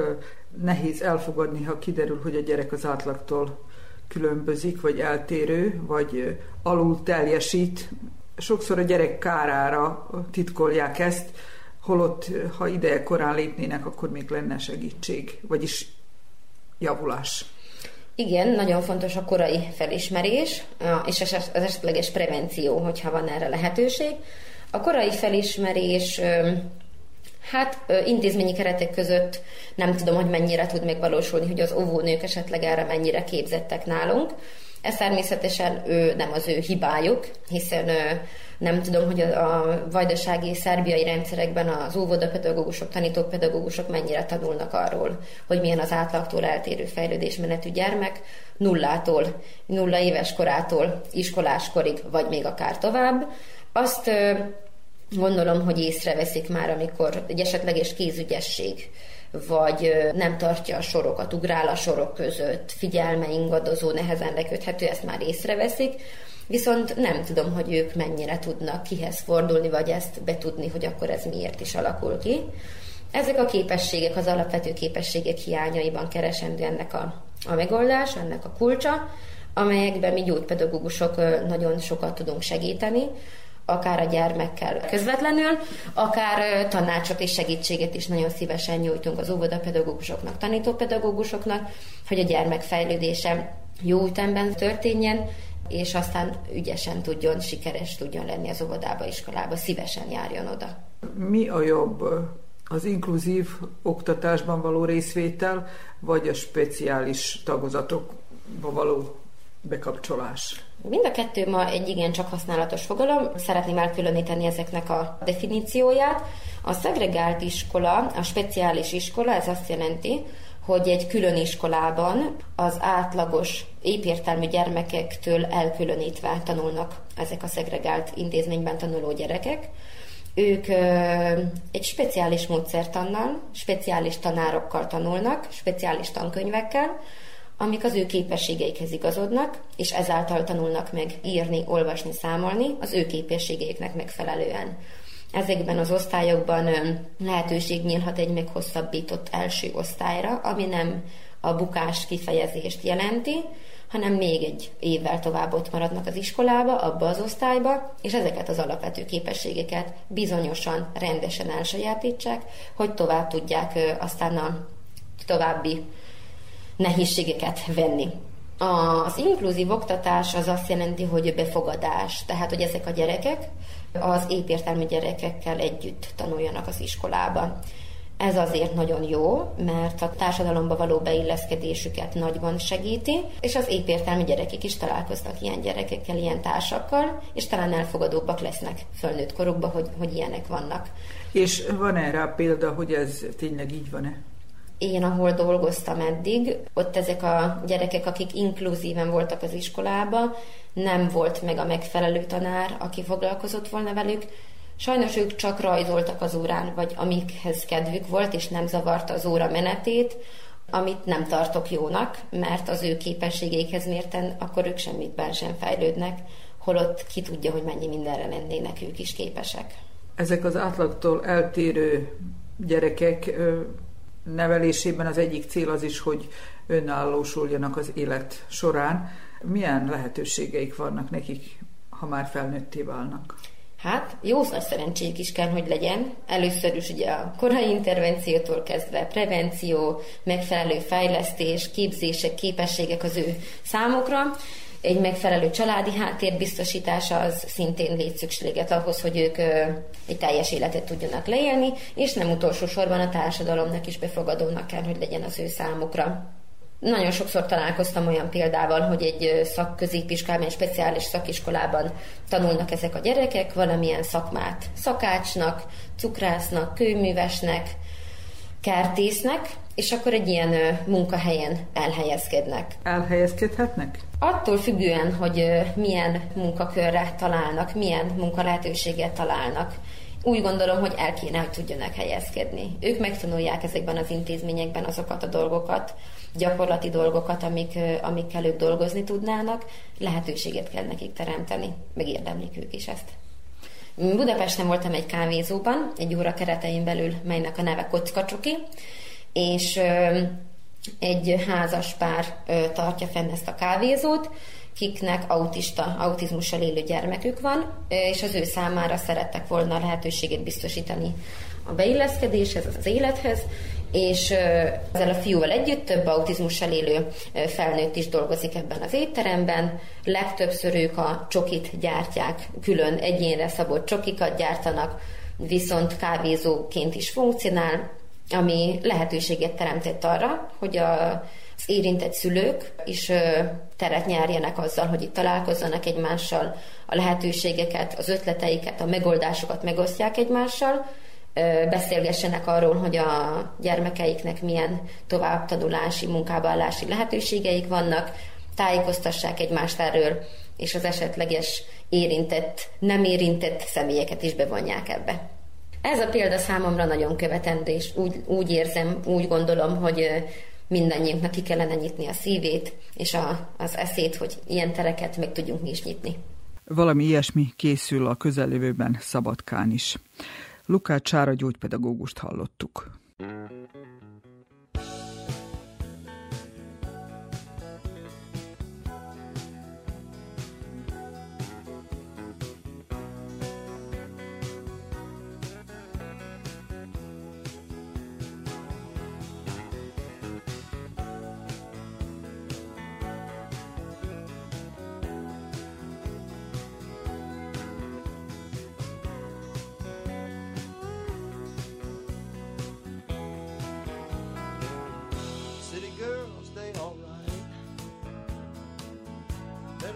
nehéz elfogadni, ha kiderül, hogy a gyerek az átlagtól különbözik, vagy eltérő, vagy alul teljesít. Sokszor a gyerek kárára titkolják ezt, holott ha ideje korán lépnének, akkor még lenne segítség, vagyis javulás. Igen, nagyon fontos a korai felismerés, és az esetleges prevenció, hogyha van erre lehetőség. A korai felismerés Hát intézményi keretek között nem tudom, hogy mennyire tud megvalósulni, hogy az óvónők esetleg erre mennyire képzettek nálunk. Ez természetesen ő, nem az ő hibájuk, hiszen ő, nem tudom, hogy a, a vajdasági szerbiai rendszerekben az óvodapedagógusok, tanítópedagógusok mennyire tanulnak arról, hogy milyen az átlagtól eltérő fejlődésmenetű gyermek, nullától, nulla éves korától iskoláskorig, vagy még akár tovább. Azt gondolom, hogy észreveszik már, amikor egy esetleges kézügyesség vagy nem tartja a sorokat, ugrál a sorok között, figyelme ingadozó, nehezen leköthető, ezt már észreveszik, viszont nem tudom, hogy ők mennyire tudnak kihez fordulni, vagy ezt betudni, hogy akkor ez miért is alakul ki. Ezek a képességek, az alapvető képességek hiányaiban keresendő ennek a, a megoldás, ennek a kulcsa, amelyekben mi gyógypedagógusok nagyon sokat tudunk segíteni, akár a gyermekkel közvetlenül, akár tanácsot és segítséget is nagyon szívesen nyújtunk az óvodapedagógusoknak, tanítópedagógusoknak, hogy a gyermek fejlődése jó ütemben történjen, és aztán ügyesen tudjon, sikeres tudjon lenni az óvodába, iskolába, szívesen járjon oda. Mi a jobb? Az inkluzív oktatásban való részvétel, vagy a speciális tagozatokba való bekapcsolás? Mind a kettő ma egy igen csak használatos fogalom, szeretném elkülöníteni ezeknek a definícióját. A szegregált iskola, a speciális iskola, ez azt jelenti, hogy egy külön iskolában az átlagos épértelmű gyermekektől elkülönítve tanulnak ezek a szegregált intézményben tanuló gyerekek. Ők egy speciális módszertannal, speciális tanárokkal tanulnak, speciális tankönyvekkel, amik az ő képességeikhez igazodnak, és ezáltal tanulnak meg írni, olvasni, számolni az ő képességeiknek megfelelően. Ezekben az osztályokban lehetőség nyílhat egy meghosszabbított első osztályra, ami nem a bukás kifejezést jelenti, hanem még egy évvel tovább ott maradnak az iskolába, abba az osztályba, és ezeket az alapvető képességeket bizonyosan, rendesen elsajátítsák, hogy tovább tudják aztán a további nehézségeket venni. Az inkluzív oktatás az azt jelenti, hogy befogadás, tehát hogy ezek a gyerekek az épértelmű gyerekekkel együtt tanuljanak az iskolában. Ez azért nagyon jó, mert a társadalomba való beilleszkedésüket nagyban segíti, és az épértelmű gyerekek is találkoznak ilyen gyerekekkel, ilyen társakkal, és talán elfogadóbbak lesznek fölnőtt korukban, hogy, hogy ilyenek vannak. És van erre a példa, hogy ez tényleg így van-e? Én, ahol dolgoztam eddig, ott ezek a gyerekek, akik inkluzíven voltak az iskolába, nem volt meg a megfelelő tanár, aki foglalkozott volna velük. Sajnos ők csak rajzoltak az órán, vagy amikhez kedvük volt, és nem zavarta az óra menetét, amit nem tartok jónak, mert az ő képességeikhez mérten akkor ők semmitben sem fejlődnek, holott ki tudja, hogy mennyi mindenre lennének ők is képesek. Ezek az átlagtól eltérő gyerekek nevelésében az egyik cél az is, hogy önállósuljanak az élet során. Milyen lehetőségeik vannak nekik, ha már felnőtté válnak? Hát, jó nagy szerencsék is kell, hogy legyen. Először is ugye a korai intervenciótól kezdve prevenció, megfelelő fejlesztés, képzések, képességek az ő számukra. Egy megfelelő családi háttér biztosítása az szintén létszükséget ahhoz, hogy ők egy teljes életet tudjanak leélni, és nem utolsó sorban a társadalomnak is befogadónak kell, hogy legyen az ő számukra. Nagyon sokszor találkoztam olyan példával, hogy egy szakközépiskolában, egy speciális szakiskolában tanulnak ezek a gyerekek valamilyen szakmát. Szakácsnak, cukrásznak, kőművesnek, kertésznek, és akkor egy ilyen munkahelyen elhelyezkednek. Elhelyezkedhetnek? Attól függően, hogy milyen munkakörre találnak, milyen munkalehetőséget találnak, úgy gondolom, hogy el kéne, hogy tudjanak helyezkedni. Ők megtanulják ezekben az intézményekben azokat a dolgokat, gyakorlati dolgokat, amik, amikkel ők dolgozni tudnának, lehetőséget kell nekik teremteni, megérdemlik ők is ezt. Budapesten voltam egy kávézóban, egy óra keretein belül, melynek a neve Kockacsoki, és egy házas pár tartja fenn ezt a kávézót, kiknek autista, autizmussal élő gyermekük van, és az ő számára szerettek volna lehetőséget biztosítani a beilleszkedéshez, az élethez, és ezzel a fiúval együtt több autizmussal élő felnőtt is dolgozik ebben az étteremben. Legtöbbször ők a csokit gyártják, külön egyénre szabott csokikat gyártanak, viszont kávézóként is funkcionál, ami lehetőséget teremtett arra, hogy a, az érintett szülők is teret nyerjenek azzal, hogy itt találkozzanak egymással, a lehetőségeket, az ötleteiket, a megoldásokat megosztják egymással, beszélgessenek arról, hogy a gyermekeiknek milyen továbbtanulási, munkábállási lehetőségeik vannak, tájékoztassák egymást erről, és az esetleges érintett, nem érintett személyeket is bevonják ebbe. Ez a példa számomra nagyon követendő, és úgy, úgy érzem, úgy gondolom, hogy mindannyiunknak ki kellene nyitni a szívét és a, az eszét, hogy ilyen tereket meg tudjunk mi is nyitni. Valami ilyesmi készül a közeljövőben Szabadkán is. Lukács Csára gyógypedagógust hallottuk.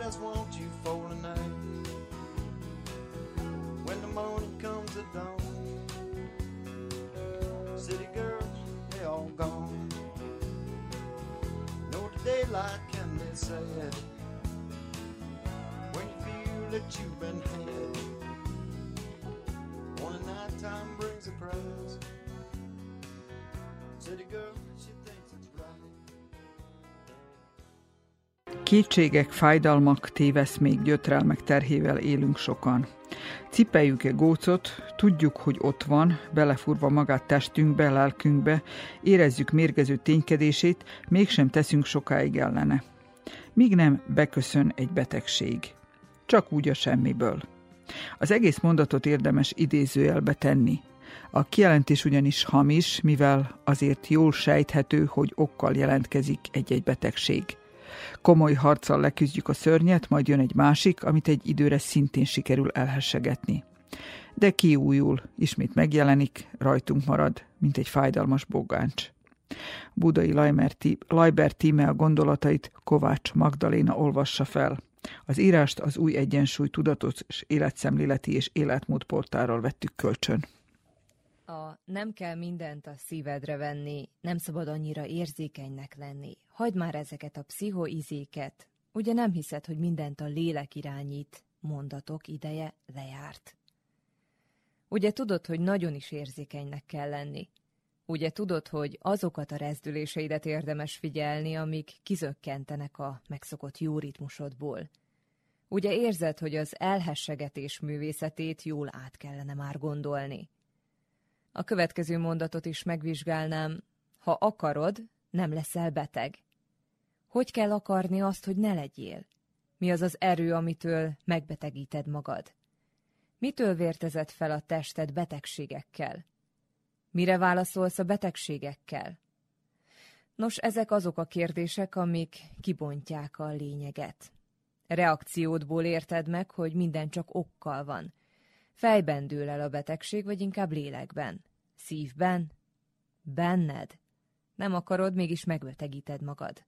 just want you for the night. When the morning comes at dawn, city girls, they all gone. No daylight can they say it when you feel that you've been had. One nighttime brings a prize. City girl, Kétségek, fájdalmak, téveszmék, gyötrelmek terhével élünk sokan. Cipeljük-e gócot, tudjuk, hogy ott van, belefurva magát testünkbe, lelkünkbe, érezzük mérgező ténykedését, mégsem teszünk sokáig ellene. Míg nem beköszön egy betegség. Csak úgy a semmiből. Az egész mondatot érdemes idézőjelbe tenni. A kijelentés ugyanis hamis, mivel azért jól sejthető, hogy okkal jelentkezik egy-egy betegség. Komoly harccal leküzdjük a szörnyet, majd jön egy másik, amit egy időre szintén sikerül elhessegetni. De kiújul, ismét megjelenik, rajtunk marad, mint egy fájdalmas bogáncs. Budai Lajber tíme a gondolatait Kovács Magdaléna olvassa fel. Az írást az új egyensúly tudatos életszemléleti és életmódportáról vettük kölcsön. A nem kell mindent a szívedre venni, nem szabad annyira érzékenynek lenni. Hagyd már ezeket a pszichoizéket. Ugye nem hiszed, hogy mindent a lélek irányít, mondatok ideje lejárt. Ugye tudod, hogy nagyon is érzékenynek kell lenni. Ugye tudod, hogy azokat a rezdüléseidet érdemes figyelni, amik kizökkentenek a megszokott jó ritmusodból. Ugye érzed, hogy az elhessegetés művészetét jól át kellene már gondolni. A következő mondatot is megvizsgálnám. Ha akarod, nem leszel beteg. Hogy kell akarni azt, hogy ne legyél? Mi az az erő, amitől megbetegíted magad? Mitől vértezed fel a tested betegségekkel? Mire válaszolsz a betegségekkel? Nos, ezek azok a kérdések, amik kibontják a lényeget. Reakciódból érted meg, hogy minden csak okkal van. Fejben dől el a betegség, vagy inkább lélekben? Szívben? Benned? Nem akarod, mégis megbetegíted magad.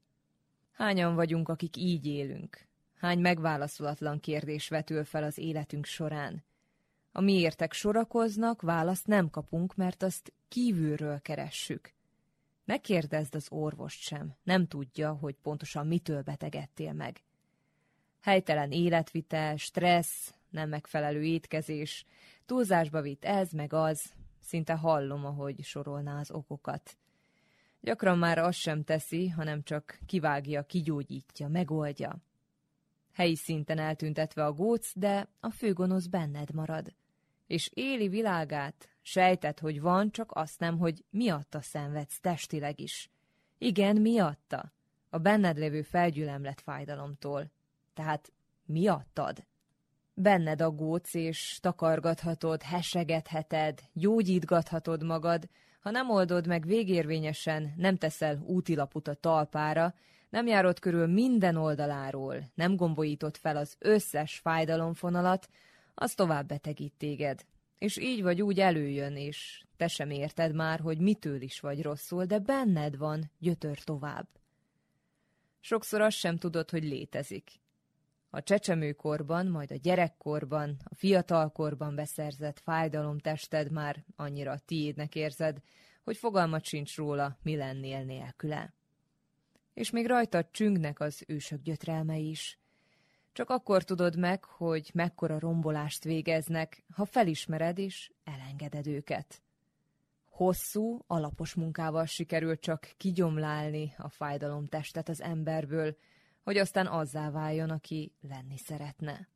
Hányan vagyunk, akik így élünk? Hány megválaszolatlan kérdés vetül fel az életünk során? A miértek sorakoznak, választ nem kapunk, mert azt kívülről keressük. Ne kérdezd az orvost sem, nem tudja, hogy pontosan mitől betegedtél meg. Helytelen életvitel, stressz, nem megfelelő étkezés, túlzásba vitt ez meg az, szinte hallom, ahogy sorolná az okokat. Gyakran már azt sem teszi, hanem csak kivágja, kigyógyítja, megoldja. Helyi szinten eltüntetve a góc, de a főgonosz benned marad. És éli világát, sejtett, hogy van, csak azt nem, hogy miatta szenvedsz testileg is. Igen, miatta. A benned lévő felgyülemlet fájdalomtól. Tehát miattad. Benned a góc, és takargathatod, hesegetheted, gyógyítgathatod magad, ha nem oldod meg végérvényesen, nem teszel útilaput a talpára, nem járod körül minden oldaláról, nem gombolítod fel az összes fájdalomfonalat, az tovább betegít téged. És így vagy úgy előjön, és te sem érted már, hogy mitől is vagy rosszul, de benned van, gyötör tovább. Sokszor azt sem tudod, hogy létezik. A csecsemőkorban, majd a gyerekkorban, a fiatalkorban beszerzett fájdalomtested már annyira tiédnek érzed, hogy fogalmat sincs róla, mi lennél nélküle. És még rajtad csüngnek az ősök gyötrelmei is. Csak akkor tudod meg, hogy mekkora rombolást végeznek, ha felismered és elengeded őket. Hosszú, alapos munkával sikerült csak kigyomlálni a fájdalomtestet az emberből, hogy aztán azzá váljon, aki lenni szeretne.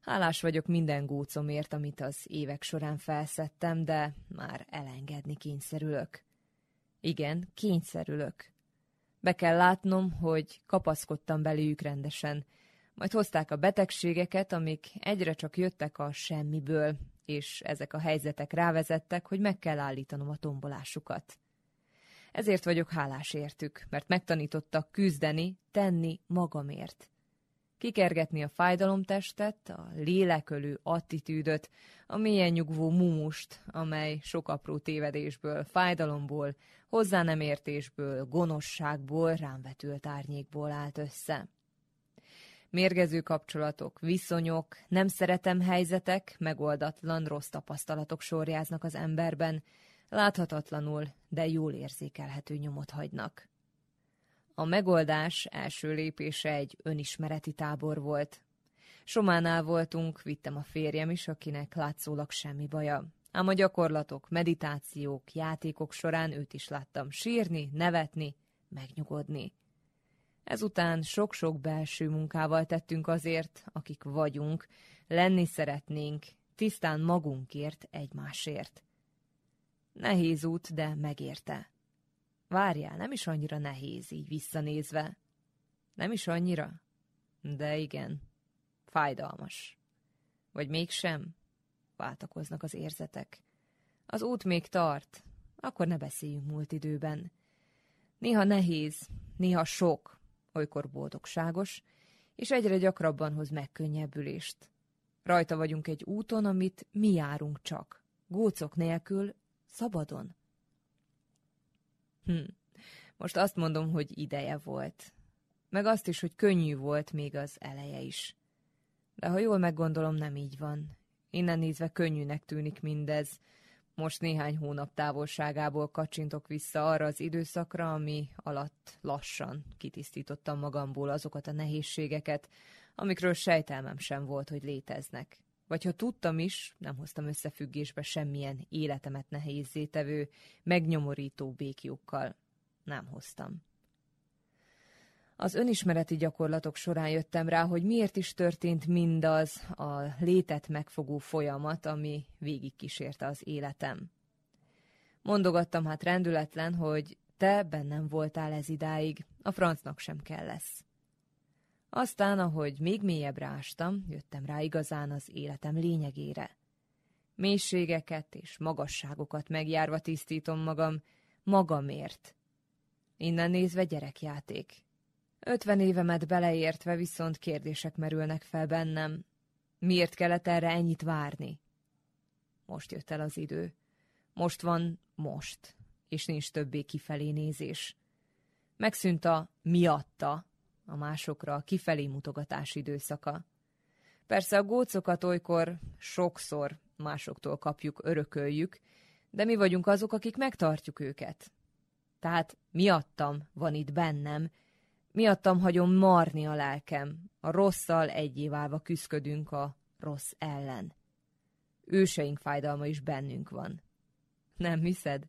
Hálás vagyok minden gócomért, amit az évek során felszettem, de már elengedni kényszerülök. Igen, kényszerülök. Be kell látnom, hogy kapaszkodtam beléjük rendesen, majd hozták a betegségeket, amik egyre csak jöttek a semmiből, és ezek a helyzetek rávezettek, hogy meg kell állítanom a tombolásukat. Ezért vagyok hálás értük, mert megtanítottak küzdeni, tenni magamért. Kikergetni a fájdalomtestet, a lélekölő attitűdöt, a mélyen nyugvó mumust, amely sok apró tévedésből, fájdalomból, hozzá nem értésből, gonoszságból, rám vetült árnyékból állt össze. Mérgező kapcsolatok, viszonyok, nem szeretem helyzetek, megoldatlan rossz tapasztalatok sorjáznak az emberben, láthatatlanul, de jól érzékelhető nyomot hagynak. A megoldás első lépése egy önismereti tábor volt. Sománál voltunk, vittem a férjem is, akinek látszólag semmi baja. Ám a gyakorlatok, meditációk, játékok során őt is láttam sírni, nevetni, megnyugodni. Ezután sok-sok belső munkával tettünk azért, akik vagyunk, lenni szeretnénk, tisztán magunkért, egymásért. Nehéz út, de megérte. Várjál, nem is annyira nehéz, így visszanézve. Nem is annyira? De igen, fájdalmas. Vagy mégsem? Váltakoznak az érzetek. Az út még tart, akkor ne beszéljünk múlt időben. Néha nehéz, néha sok, olykor boldogságos, és egyre gyakrabban hoz megkönnyebbülést. Rajta vagyunk egy úton, amit mi járunk csak, gócok nélkül, szabadon. Hm. Most azt mondom, hogy ideje volt. Meg azt is, hogy könnyű volt még az eleje is. De ha jól meggondolom, nem így van. Innen nézve könnyűnek tűnik mindez. Most néhány hónap távolságából kacsintok vissza arra az időszakra, ami alatt lassan kitisztítottam magamból azokat a nehézségeket, amikről sejtelmem sem volt, hogy léteznek. Vagy ha tudtam is, nem hoztam összefüggésbe semmilyen életemet nehézzétevő, megnyomorító békjukkal. Nem hoztam. Az önismereti gyakorlatok során jöttem rá, hogy miért is történt mindaz a létet megfogó folyamat, ami végigkísérte az életem. Mondogattam hát rendületlen, hogy te bennem voltál ez idáig, a francnak sem kell lesz. Aztán, ahogy még mélyebbre ástam, jöttem rá igazán az életem lényegére. Mélységeket és magasságokat megjárva tisztítom magam, magamért. Innen nézve gyerekjáték. Ötven évemet beleértve viszont kérdések merülnek fel bennem. Miért kellett erre ennyit várni? Most jött el az idő. Most van most, és nincs többé kifelé nézés. Megszűnt a miatta, a másokra a kifelé mutogatás időszaka. Persze a gócokat olykor sokszor másoktól kapjuk, örököljük, de mi vagyunk azok, akik megtartjuk őket. Tehát miattam van itt bennem, miattam hagyom marni a lelkem, a rosszal egyé válva küszködünk a rossz ellen. Őseink fájdalma is bennünk van. Nem hiszed?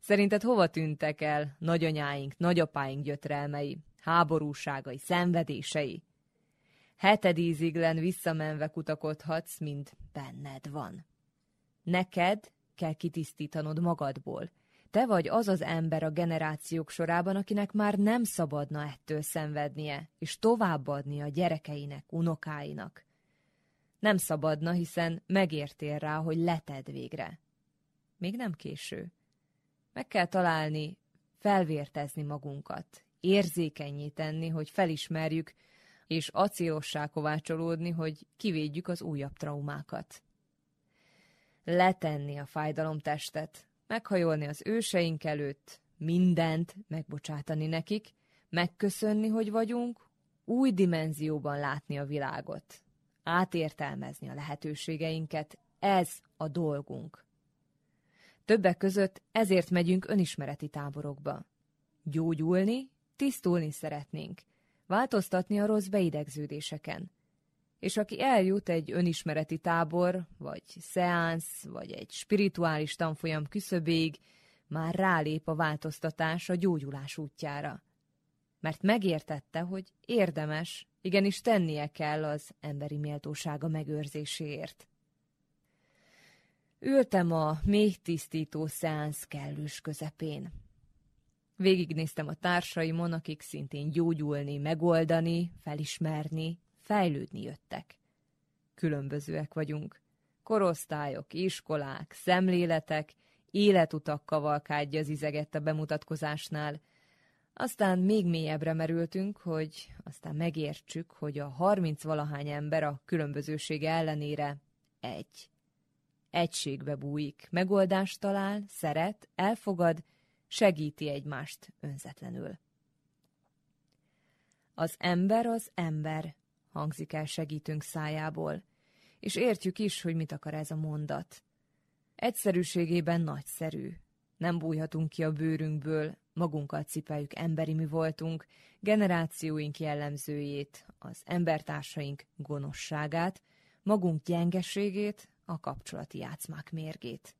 Szerinted hova tűntek el nagyanyáink, nagyapáink gyötrelmei, háborúságai, szenvedései? Hetedíziglen visszamenve kutakodhatsz, mint benned van. Neked kell kitisztítanod magadból. Te vagy az az ember a generációk sorában, akinek már nem szabadna ettől szenvednie, és továbbadni a gyerekeinek, unokáinak. Nem szabadna, hiszen megértél rá, hogy leted végre. Még nem késő. Meg kell találni, felvértezni magunkat, érzékenyé tenni, hogy felismerjük, és acélossá kovácsolódni, hogy kivédjük az újabb traumákat. Letenni a fájdalomtestet, meghajolni az őseink előtt, mindent megbocsátani nekik, megköszönni, hogy vagyunk, új dimenzióban látni a világot, átértelmezni a lehetőségeinket, ez a dolgunk. Többek között ezért megyünk önismereti táborokba. Gyógyulni, tisztulni szeretnénk, változtatni a rossz beidegződéseken. És aki eljut egy önismereti tábor, vagy szeánsz, vagy egy spirituális tanfolyam küszöbéig, már rálép a változtatás a gyógyulás útjára. Mert megértette, hogy érdemes, igenis tennie kell az emberi méltósága megőrzéséért. Ültem a mély tisztító szeánsz kellős közepén. Végignéztem a társaimon, akik szintén gyógyulni, megoldani, felismerni, fejlődni jöttek. Különbözőek vagyunk. Korosztályok, iskolák, szemléletek, életutak kavalkádja zizegett a bemutatkozásnál. Aztán még mélyebbre merültünk, hogy aztán megértsük, hogy a harminc valahány ember a különbözősége ellenére egy. Egységbe bújik, megoldást talál, szeret, elfogad, segíti egymást önzetlenül. Az ember az ember, hangzik el segítünk szájából, és értjük is, hogy mit akar ez a mondat. Egyszerűségében nagyszerű. Nem bújhatunk ki a bőrünkből, Magunkkal cipeljük emberi mi voltunk, generációink jellemzőjét, az embertársaink gonoszságát, magunk gyengeségét, a kapcsolati játszmák mérgét.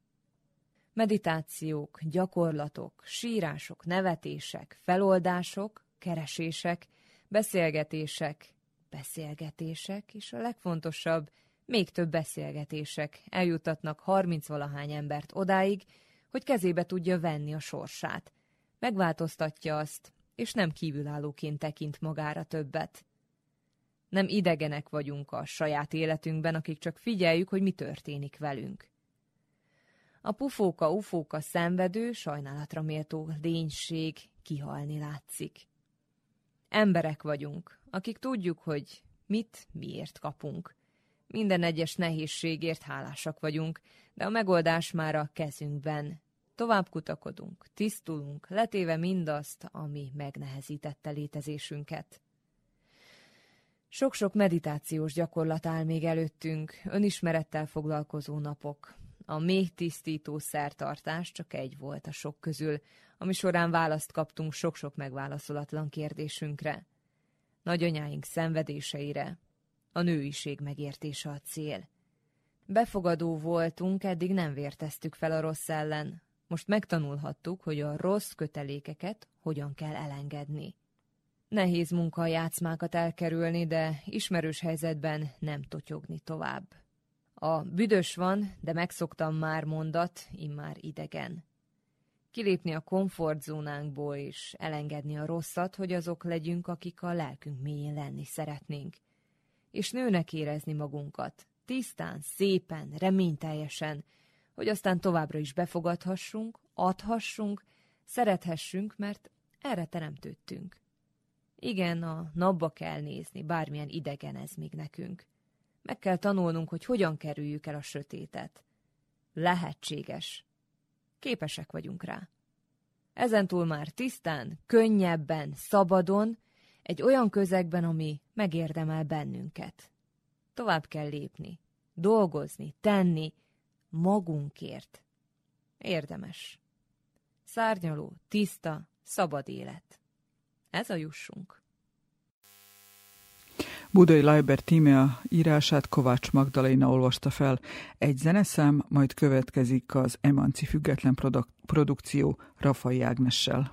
Meditációk, gyakorlatok, sírások, nevetések, feloldások, keresések, beszélgetések, beszélgetések, és a legfontosabb, még több beszélgetések eljutatnak harmincvalahány embert odáig, hogy kezébe tudja venni a sorsát. Megváltoztatja azt, és nem kívülállóként tekint magára többet. Nem idegenek vagyunk a saját életünkben, akik csak figyeljük, hogy mi történik velünk. A pufóka, ufóka szenvedő, sajnálatra méltó lénység kihalni látszik. Emberek vagyunk, akik tudjuk, hogy mit, miért kapunk. Minden egyes nehézségért hálásak vagyunk, de a megoldás már a kezünkben. Tovább kutakodunk, tisztulunk, letéve mindazt, ami megnehezítette létezésünket. Sok-sok meditációs gyakorlat áll még előttünk, önismerettel foglalkozó napok. A még tisztító szertartás csak egy volt a sok közül, ami során választ kaptunk sok-sok megválaszolatlan kérdésünkre. Nagyanyáink szenvedéseire, a nőiség megértése a cél. Befogadó voltunk, eddig nem vérteztük fel a rossz ellen. Most megtanulhattuk, hogy a rossz kötelékeket hogyan kell elengedni. Nehéz munka a játszmákat elkerülni, de ismerős helyzetben nem totyogni tovább. A büdös van, de megszoktam már mondat, immár idegen. Kilépni a komfortzónánkból és elengedni a rosszat, hogy azok legyünk, akik a lelkünk mélyén lenni szeretnénk. És nőnek érezni magunkat, tisztán, szépen, reményteljesen, hogy aztán továbbra is befogadhassunk, adhassunk, szerethessünk, mert erre teremtődtünk. Igen, a napba kell nézni, bármilyen idegen ez még nekünk. Meg kell tanulnunk, hogy hogyan kerüljük el a sötétet. Lehetséges. Képesek vagyunk rá. Ezentúl már tisztán, könnyebben, szabadon, egy olyan közegben, ami megérdemel bennünket. Tovább kell lépni, dolgozni, tenni, magunkért. Érdemes. Szárnyaló, tiszta, szabad élet. Ez a jussunk. Budai Leiber Tímea írását Kovács Magdalena olvasta fel. Egy zeneszám, majd következik az Emanci független produk- produkció Rafai Ágnessel.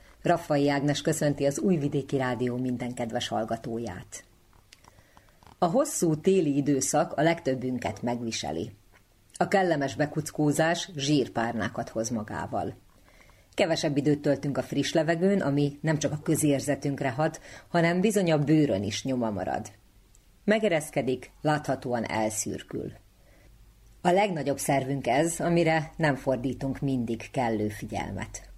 Raffai Ágnes köszönti az Újvidéki Rádió minden kedves hallgatóját. A hosszú téli időszak a legtöbbünket megviseli. A kellemes bekuckózás zsírpárnákat hoz magával. Kevesebb időt töltünk a friss levegőn, ami nem csak a közérzetünkre hat, hanem bizony a bőrön is nyoma marad. Megereszkedik, láthatóan elszürkül. A legnagyobb szervünk ez, amire nem fordítunk mindig kellő figyelmet.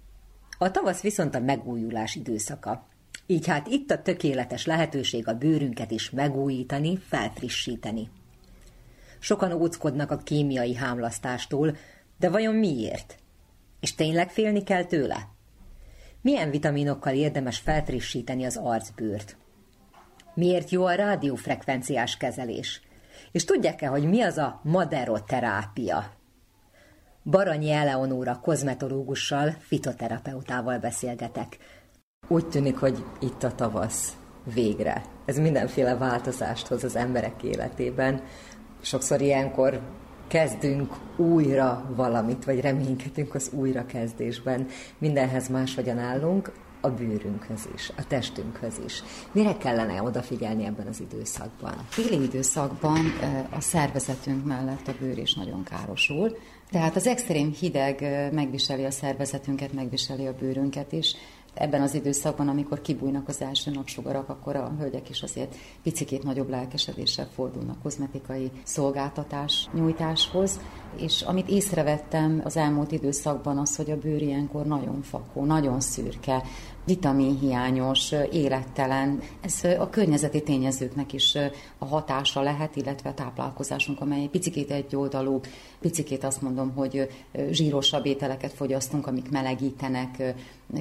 A tavasz viszont a megújulás időszaka. Így hát itt a tökéletes lehetőség a bőrünket is megújítani, felfrissíteni. Sokan óckodnak a kémiai hámlasztástól, de vajon miért? És tényleg félni kell tőle? Milyen vitaminokkal érdemes felfrissíteni az arcbőrt? Miért jó a rádiófrekvenciás kezelés? És tudják-e, hogy mi az a maderoterápia? Baranyi Eleonóra kozmetológussal, fitoterapeutával beszélgetek. Úgy tűnik, hogy itt a tavasz. Végre. Ez mindenféle változást hoz az emberek életében. Sokszor ilyenkor kezdünk újra valamit, vagy reménykedünk az újrakezdésben. Mindenhez máshogyan állunk, a bőrünkhöz is, a testünkhöz is. Mire kellene odafigyelni ebben az időszakban? Téli időszakban a szervezetünk mellett a bőr is nagyon károsul, tehát az extrém hideg megviseli a szervezetünket, megviseli a bőrünket is. Ebben az időszakban, amikor kibújnak az első napsugarak, akkor a hölgyek is azért picikét nagyobb lelkesedéssel fordulnak kozmetikai szolgáltatás nyújtáshoz. És amit észrevettem az elmúlt időszakban az, hogy a bőr ilyenkor nagyon fakó, nagyon szürke, vitaminhiányos, élettelen. Ez a környezeti tényezőknek is a hatása lehet, illetve a táplálkozásunk, amely picikét egyoldalú, picikét azt mondom, hogy zsírosabb ételeket fogyasztunk, amik melegítenek,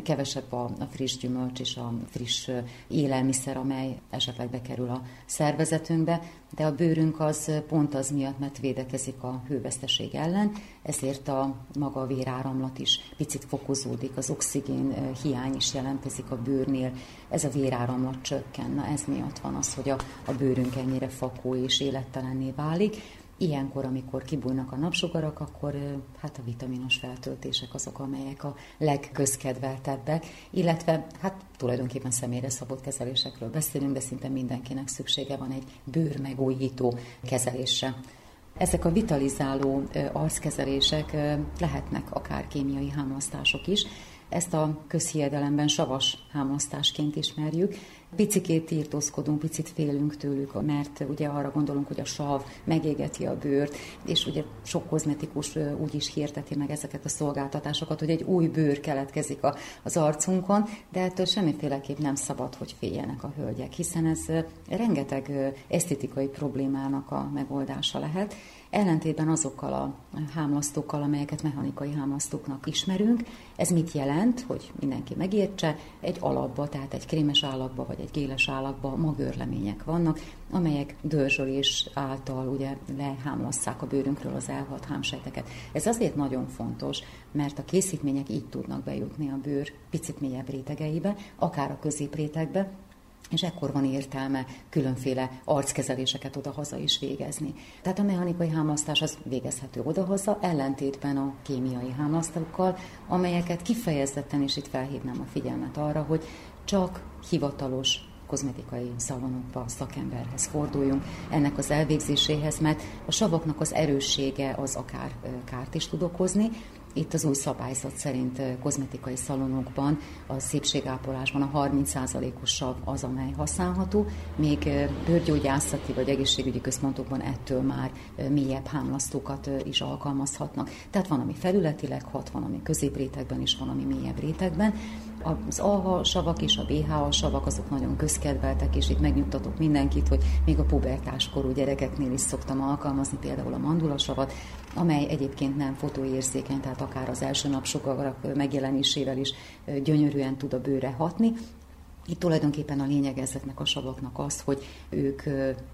kevesebb a, friss gyümölcs és a friss élelmiszer, amely esetleg bekerül a szervezetünkbe, de a bőrünk az pont az miatt, mert védekezik a hőveszteség ellen, ezért a maga a véráramlat is picit fokozódik, az oxigén hiány is jelentkezik a bőrnél, ez a véráramlat csökken, na ez miatt van az, hogy a, a bőrünk ennyire fakó és élettelenné válik. Ilyenkor, amikor kibújnak a napsugarak, akkor hát a vitaminos feltöltések azok, amelyek a legközkedveltebbek, illetve hát tulajdonképpen személyre szabott kezelésekről beszélünk, de szinte mindenkinek szüksége van egy bőrmegújító kezelésre. Ezek a vitalizáló arckezelések lehetnek akár kémiai hámlasztások is, ezt a közhiedelemben savas hámlasztásként ismerjük. Picikét írtózkodunk, picit félünk tőlük, mert ugye arra gondolunk, hogy a sav megégeti a bőrt, és ugye sok kozmetikus úgy is hirdeti meg ezeket a szolgáltatásokat, hogy egy új bőr keletkezik az arcunkon, de ettől semmiféleképp nem szabad, hogy féljenek a hölgyek, hiszen ez rengeteg esztetikai problémának a megoldása lehet, ellentétben azokkal a hámlasztókkal, amelyeket mechanikai hámlasztóknak ismerünk. Ez mit jelent, hogy mindenki megértse? Egy alapba, tehát egy krémes állagba vagy egy géles állagba magörlemények vannak, amelyek dörzsölés által ugye lehámlasszák a bőrünkről az elhalt hámsejteket. Ez azért nagyon fontos, mert a készítmények így tudnak bejutni a bőr picit mélyebb rétegeibe, akár a középrétegbe, és ekkor van értelme különféle arckezeléseket odahaza is végezni. Tehát a mechanikai hámlasztás az végezhető odahaza, ellentétben a kémiai hámlasztókkal, amelyeket kifejezetten, és itt felhívnám a figyelmet arra, hogy csak hivatalos kozmetikai szalonokba, szakemberhez forduljunk ennek az elvégzéséhez, mert a savaknak az erőssége az akár kárt is tud okozni, Itt az új szabályzat szerint kozmetikai szalonokban a szépségápolásban a 30%-os sav az, amely használható, még bőrgyógyászati vagy egészségügyi központokban ettől már mélyebb hámlasztókat is alkalmazhatnak. Tehát van, ami felületileg hat, van, ami középrétegben is, van, ami mélyebb rétegben. Az AHA savak és a BHA savak azok nagyon közkedveltek, és itt megnyugtatok mindenkit, hogy még a pubertáskorú gyerekeknél is szoktam alkalmazni például a mandulasavat, amely egyébként nem fotóérzékeny, tehát akár az első napsugarak megjelenésével is gyönyörűen tud a bőre hatni. Itt tulajdonképpen a lényeg ezeknek a savaknak az, hogy ők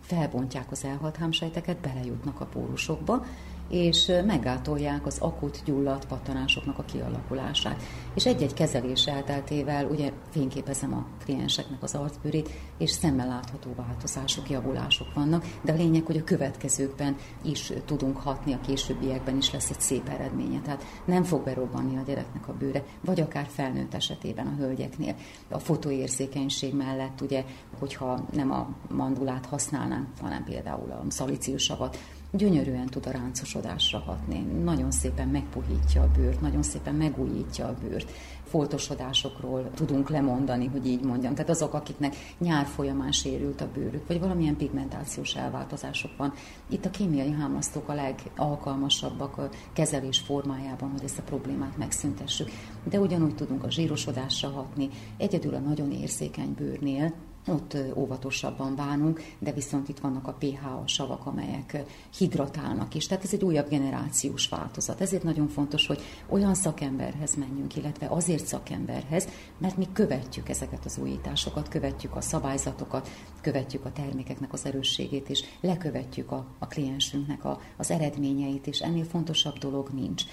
felbontják az elhalt hámsejteket, belejutnak a pórusokba, és meggátolják az akut gyulladt pattanásoknak a kialakulását. És egy-egy kezelés elteltével ugye fényképezem a klienseknek az arcbőrét, és szemmel látható változások, javulások vannak, de a lényeg, hogy a következőkben is tudunk hatni, a későbbiekben is lesz egy szép eredménye. Tehát nem fog berobbanni a gyereknek a bőre, vagy akár felnőtt esetében a hölgyeknél. A fotóérzékenység mellett ugye, hogyha nem a mandulát használnánk, hanem például a szaliciusavat, gyönyörűen tud a ráncosodásra hatni. Nagyon szépen megpuhítja a bőrt, nagyon szépen megújítja a bőrt. Foltosodásokról tudunk lemondani, hogy így mondjam. Tehát azok, akiknek nyár folyamán sérült a bőrük, vagy valamilyen pigmentációs elváltozások van. Itt a kémiai hámlasztók a legalkalmasabbak a kezelés formájában, hogy ezt a problémát megszüntessük. De ugyanúgy tudunk a zsírosodásra hatni. Egyedül a nagyon érzékeny bőrnél ott óvatosabban bánunk, de viszont itt vannak a pH savak, amelyek hidratálnak is. Tehát ez egy újabb generációs változat. Ezért nagyon fontos, hogy olyan szakemberhez menjünk, illetve azért szakemberhez, mert mi követjük ezeket az újításokat, követjük a szabályzatokat, követjük a termékeknek az erősségét, és lekövetjük a, a kliensünknek a, az eredményeit, és ennél fontosabb dolog nincs.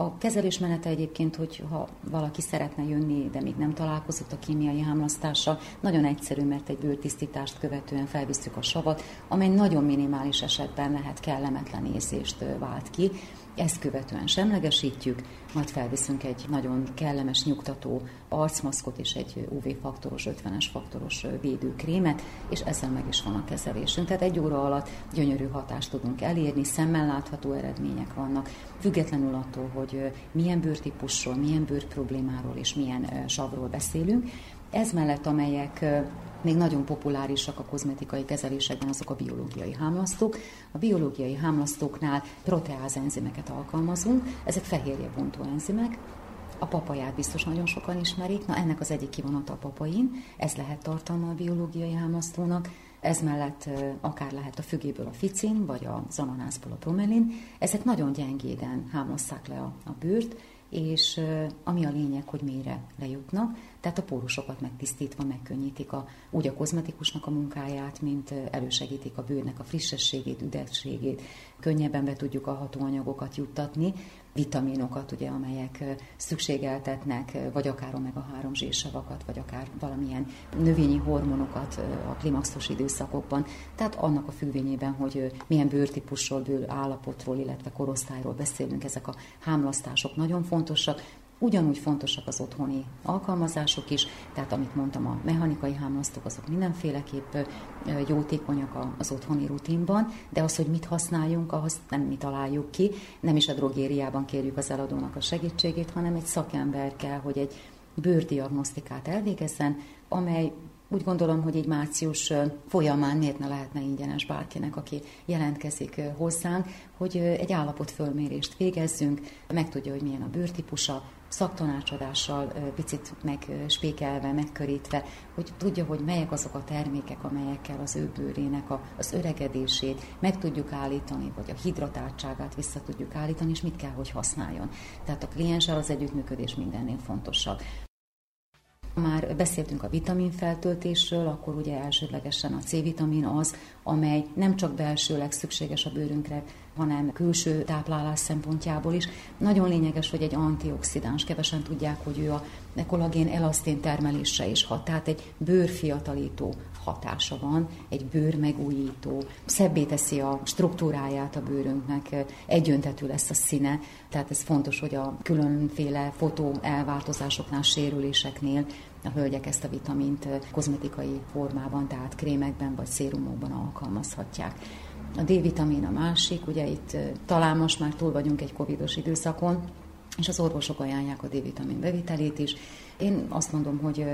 A kezelésmenete egyébként, hogy ha valaki szeretne jönni, de még nem találkozott a kémiai hámlasztással, nagyon egyszerű, mert egy bőrtisztítást követően felvisszük a savat, amely nagyon minimális esetben lehet kellemetlen érzést vált ki. Ezt követően semlegesítjük, majd felviszünk egy nagyon kellemes, nyugtató arcmaszkot és egy UV-faktoros, 50-es faktoros védőkrémet, és ezzel meg is van a kezelésünk. Tehát egy óra alatt gyönyörű hatást tudunk elérni, szemmel látható eredmények vannak, függetlenül attól, hogy milyen bőrtípusról, milyen bőrproblémáról és milyen savról beszélünk. Ez mellett, amelyek még nagyon populárisak a kozmetikai kezelésekben azok a biológiai hámlasztók. A biológiai hámlasztóknál proteáz enzimeket alkalmazunk, ezek fehérjebontó enzimek, a papaját biztos nagyon sokan ismerik, na ennek az egyik kivonata a papain, ez lehet tartalma a biológiai hámlasztónak, ez mellett akár lehet a fügéből a ficin, vagy az ananászból a bromelin. Ezek nagyon gyengéden hámozzák le a, a bőrt, és ami a lényeg, hogy mélyre lejutnak, tehát a pórusokat megtisztítva megkönnyítik a, úgy a kozmetikusnak a munkáját, mint elősegítik a bőrnek a frissességét, üdességét, könnyebben be tudjuk a hatóanyagokat juttatni, vitaminokat, ugye, amelyek szükségeltetnek, vagy akár omega-3 zsírsavakat, vagy akár valamilyen növényi hormonokat a klimaxos időszakokban. Tehát annak a függvényében, hogy milyen bőrtípusról, bőr állapotról, illetve korosztályról beszélünk, ezek a hámlasztások nagyon fontosak, Ugyanúgy fontosak az otthoni alkalmazások is, tehát amit mondtam, a mechanikai hámlasztók azok mindenféleképp jótékonyak az otthoni rutinban, de az, hogy mit használjunk, ahhoz nem mi találjuk ki, nem is a drogériában kérjük az eladónak a segítségét, hanem egy szakember kell, hogy egy bőrdiagnosztikát elvégezzen, amely úgy gondolom, hogy egy március folyamán miért ne lehetne ingyenes bárkinek, aki jelentkezik hozzánk, hogy egy állapotfölmérést végezzünk, megtudja, hogy milyen a bőrtípusa, szaktanácsadással picit megspékelve, megkörítve, hogy tudja, hogy melyek azok a termékek, amelyekkel az ő bőrének a, az öregedését meg tudjuk állítani, vagy a hidratáltságát vissza tudjuk állítani, és mit kell, hogy használjon. Tehát a klienssel az együttműködés mindennél fontosabb. Már beszéltünk a vitaminfeltöltésről, akkor ugye elsődlegesen a C-vitamin az, amely nem csak belsőleg szükséges a bőrünkre, hanem külső táplálás szempontjából is. Nagyon lényeges, hogy egy antioxidáns, kevesen tudják, hogy ő a kollagén elasztén termelésre is hat, tehát egy bőrfiatalító hatása van, egy bőr megújító, szebbé teszi a struktúráját a bőrünknek, egyöntetű lesz a színe, tehát ez fontos, hogy a különféle fotó elváltozásoknál, sérüléseknél a hölgyek ezt a vitamint kozmetikai formában, tehát krémekben vagy szérumokban alkalmazhatják. A D-vitamin a másik, ugye itt talán most már túl vagyunk egy covidos időszakon, és az orvosok ajánlják a D-vitamin bevitelét is. Én azt mondom, hogy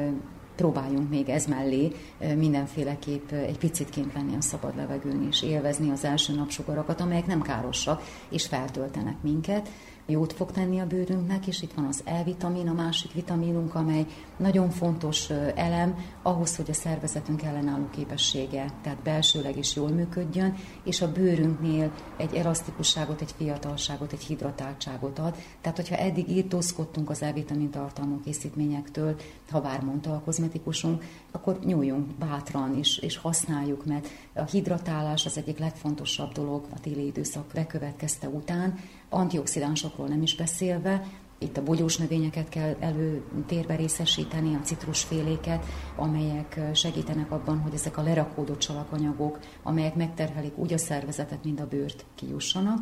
próbáljunk még ez mellé mindenféleképp egy picit kint lenni a szabad levegőn és élvezni az első napsugarakat, amelyek nem károsak és feltöltenek minket jót fog tenni a bőrünknek, és itt van az E-vitamin, a másik vitaminunk, amely nagyon fontos elem ahhoz, hogy a szervezetünk ellenálló képessége, tehát belsőleg is jól működjön, és a bőrünknél egy elasztikusságot, egy fiatalságot, egy hidratáltságot ad. Tehát, hogyha eddig írtózkodtunk az E-vitamin tartalmú készítményektől, ha bár mondta a kozmetikusunk, akkor nyúljunk bátran, és, és használjuk, mert a hidratálás az egyik legfontosabb dolog a téli időszak bekövetkezte után, antioxidánsokról nem is beszélve, itt a bogyós növényeket kell előtérbe részesíteni, a citrusféléket, amelyek segítenek abban, hogy ezek a lerakódott salakanyagok, amelyek megterhelik úgy a szervezetet, mint a bőrt kijussanak.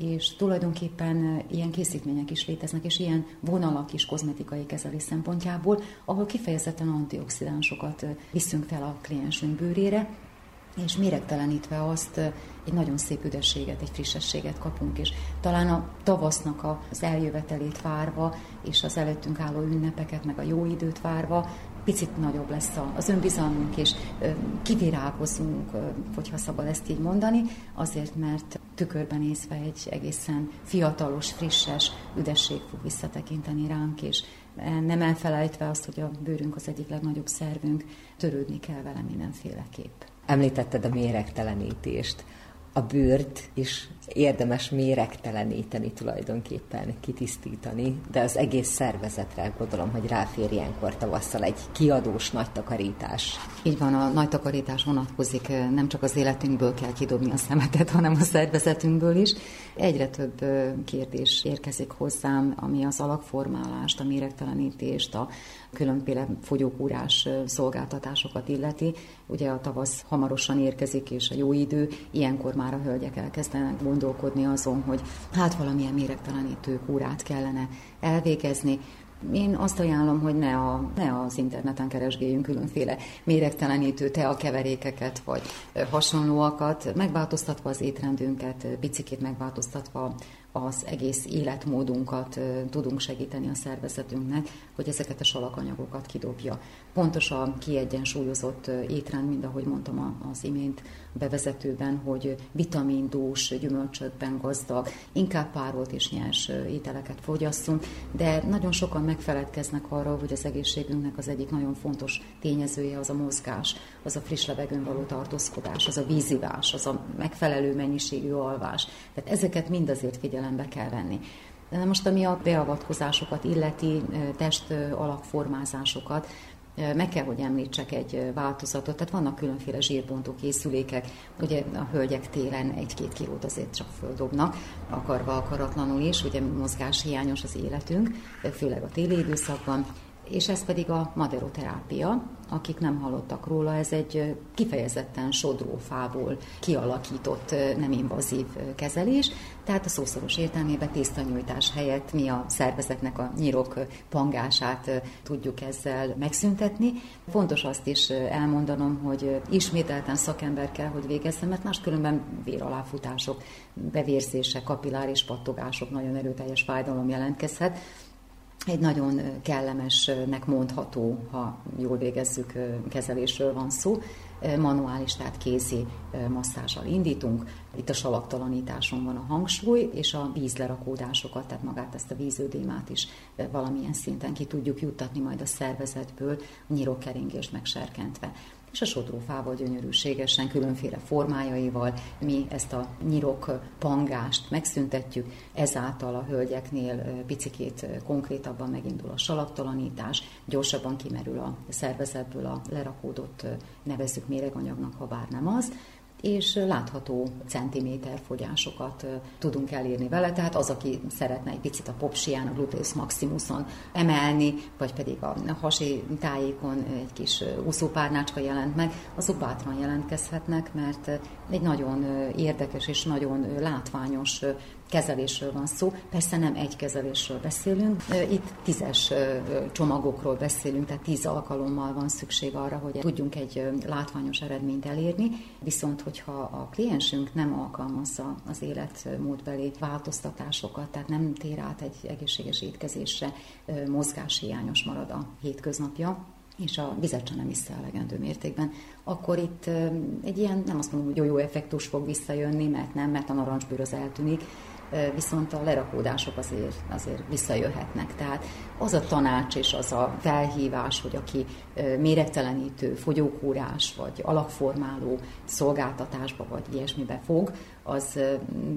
És tulajdonképpen ilyen készítmények is léteznek, és ilyen vonalak is kozmetikai kezelés szempontjából, ahol kifejezetten antioxidánsokat viszünk fel a kliensünk bőrére, és méregtelenítve azt egy nagyon szép üdességet, egy frissességet kapunk, és talán a tavasznak az eljövetelét várva, és az előttünk álló ünnepeket, meg a jó időt várva, picit nagyobb lesz az önbizalmunk, és kivirágozunk, hogyha szabad ezt így mondani, azért, mert tükörben nézve egy egészen fiatalos, frisses üdesség fog visszatekinteni ránk, és nem elfelejtve azt, hogy a bőrünk az egyik legnagyobb szervünk, törődni kell vele mindenféleképp. Említetted a méregtelenítést. A bőrt is érdemes méregteleníteni tulajdonképpen, kitisztítani, de az egész szervezetre gondolom, hogy ráfér ilyenkor tavasszal egy kiadós nagy takarítás. Így van, a nagy takarítás vonatkozik, nem csak az életünkből kell kidobni a szemetet, hanem a szervezetünkből is. Egyre több kérdés érkezik hozzám, ami az alakformálást, a méregtelenítést, a különféle fogyókúrás szolgáltatásokat illeti. Ugye a tavasz hamarosan érkezik, és a jó idő, ilyenkor már a hölgyek elkezdenek gondolkodni azon, hogy hát valamilyen méregtelenítő kúrát kellene elvégezni. Én azt ajánlom, hogy ne, a, ne az interneten keresgéljünk különféle méregtelenítő teakeverékeket, vagy hasonlóakat, megváltoztatva az étrendünket, picikét megváltoztatva az egész életmódunkat tudunk segíteni a szervezetünknek, hogy ezeket a salakanyagokat kidobja. Pontos a kiegyensúlyozott étrend, mind ahogy mondtam az imént bevezetőben, hogy vitamindús, gyümölcsökben gazdag, inkább párolt és nyers ételeket fogyasszunk, de nagyon sokan megfeledkeznek arról, hogy az egészségünknek az egyik nagyon fontos tényezője az a mozgás, az a friss levegőn való tartózkodás, az a vízivás, az a megfelelő mennyiségű alvás. Tehát ezeket mind azért figyelembe kell venni. De most ami a beavatkozásokat illeti, test alakformázásokat, meg kell, hogy említsek egy változatot, tehát vannak különféle zsírbontó készülékek, ugye a hölgyek télen egy-két kilót azért csak földobnak, akarva akaratlanul is, ugye mozgás hiányos az életünk, főleg a téli időszakban, és ez pedig a maderoterápia. Akik nem hallottak róla, ez egy kifejezetten sodrófából kialakított nem invazív kezelés, tehát a szószoros értelmében tésztanyújtás helyett mi a szervezetnek a nyírok pangását tudjuk ezzel megszüntetni. Fontos azt is elmondanom, hogy ismételten szakember kell, hogy végezzem, mert máskülönben véraláfutások, bevérzések, kapilláris pattogások, nagyon erőteljes fájdalom jelentkezhet egy nagyon kellemesnek mondható, ha jól végezzük, kezelésről van szó. Manuális, tehát kézi masszázsal indítunk. Itt a salaktalanításon van a hangsúly, és a vízlerakódásokat, tehát magát ezt a víződémát is valamilyen szinten ki tudjuk juttatni majd a szervezetből, nyirokkeringést megserkentve és a sodrófával gyönyörűségesen, különféle formájaival mi ezt a nyirok pangást megszüntetjük, ezáltal a hölgyeknél picikét konkrétabban megindul a salaktalanítás, gyorsabban kimerül a szervezetből a lerakódott nevezzük méreganyagnak, ha bár nem az, és látható centiméter fogyásokat tudunk elérni vele, tehát az, aki szeretne egy picit a popsián, a gluteus maximuson emelni, vagy pedig a hasi tájékon egy kis úszópárnácska jelent meg, azok bátran jelentkezhetnek, mert egy nagyon érdekes és nagyon látványos kezelésről van szó, persze nem egy kezelésről beszélünk, itt tízes csomagokról beszélünk, tehát tíz alkalommal van szükség arra, hogy tudjunk egy látványos eredményt elérni, viszont hogyha a kliensünk nem alkalmazza az életmódbeli változtatásokat, tehát nem tér át egy egészséges étkezésre, mozgáshiányos marad a hétköznapja, és a vizet sem nem iszta elegendő mértékben, akkor itt egy ilyen, nem azt mondom, hogy jó-jó effektus fog visszajönni, mert nem, mert a narancsbőr az eltűnik, viszont a lerakódások azért, azért visszajöhetnek. Tehát az a tanács és az a felhívás, hogy aki méregtelenítő, fogyókúrás vagy alakformáló szolgáltatásba vagy ilyesmibe fog, az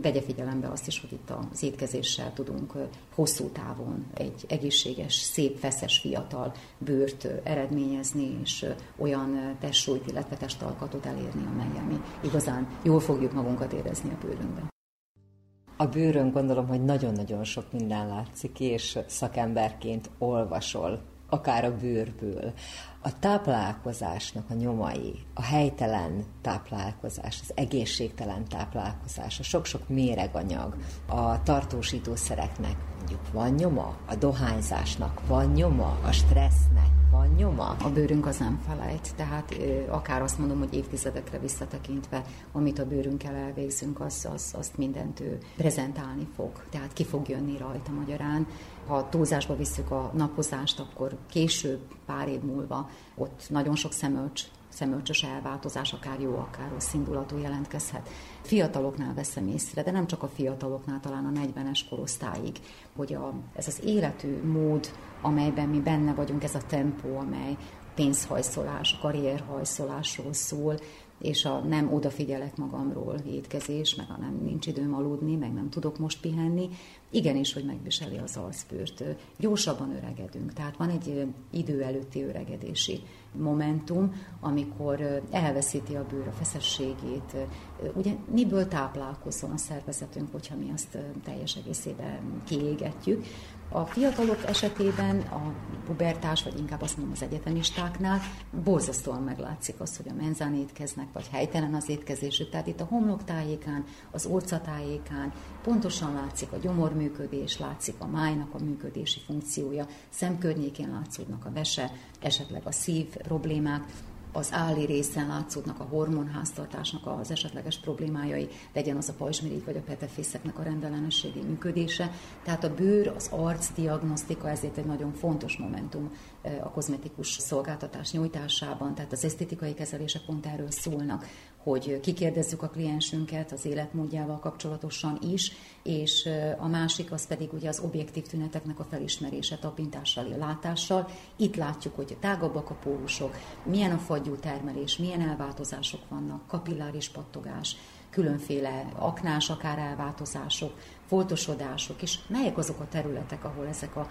vegye figyelembe azt is, hogy itt az étkezéssel tudunk hosszú távon egy egészséges, szép, feszes, fiatal bőrt eredményezni, és olyan testsúlyt, illetve testalkatot elérni, amely mi igazán jól fogjuk magunkat érezni a bőrünkben. A bőrön gondolom, hogy nagyon-nagyon sok minden látszik, és szakemberként olvasol, akár a bőrből. A táplálkozásnak a nyomai, a helytelen táplálkozás, az egészségtelen táplálkozás, a sok-sok méreganyag, a tartósítószereknek mondjuk van nyoma, a dohányzásnak van nyoma, a stressznek van nyoma. A bőrünk az nem felejt, tehát akár azt mondom, hogy évtizedekre visszatekintve, amit a bőrünkkel elvégzünk, az, az, azt mindent ő prezentálni fog, tehát ki fog jönni rajta magyarán. Ha túlzásba visszük a napozást, akkor később, pár év múlva ott nagyon sok szemölcs szemölcsös elváltozás, akár jó, akár rossz indulatú jelentkezhet. Fiataloknál veszem észre, de nem csak a fiataloknál, talán a 40-es korosztályig, hogy a, ez az életű mód, amelyben mi benne vagyunk, ez a tempó, amely pénzhajszolás, karrierhajszolásról szól, és a nem odafigyelek magamról étkezés, meg a nem nincs időm aludni, meg nem tudok most pihenni, igenis, hogy megviseli az arcbőrt. Gyorsabban öregedünk, tehát van egy idő előtti öregedési momentum, amikor elveszíti a bőr a feszességét. Ugye miből táplálkozzon a szervezetünk, hogyha mi azt teljes egészében kiégetjük. A fiatalok esetében, a pubertás, vagy inkább azt mondom az egyetemistáknál, borzasztóan meglátszik az, hogy a menzán étkeznek, vagy helytelen az étkezésük. Tehát itt a homlok tájékán, az orca tájékán pontosan látszik a gyomorműködés, látszik a májnak a működési funkciója, szemkörnyékén látszódnak a vese, esetleg a szív problémák, az álli részen látszódnak a hormonháztartásnak az esetleges problémájai, legyen az a pajzsmirigy vagy a petefészeknek a rendellenességi működése. Tehát a bőr, az arc diagnosztika ezért egy nagyon fontos momentum a kozmetikus szolgáltatás nyújtásában, tehát az esztétikai kezelések pont erről szólnak, hogy kikérdezzük a kliensünket az életmódjával kapcsolatosan is, és a másik az pedig ugye az objektív tüneteknek a felismerése tapintással, látással. Itt látjuk, hogy tágabbak a pólusok, milyen a fagyú termelés, milyen elváltozások vannak, kapilláris pattogás, különféle aknás akár elváltozások, foltosodások, és melyek azok a területek, ahol ezek a,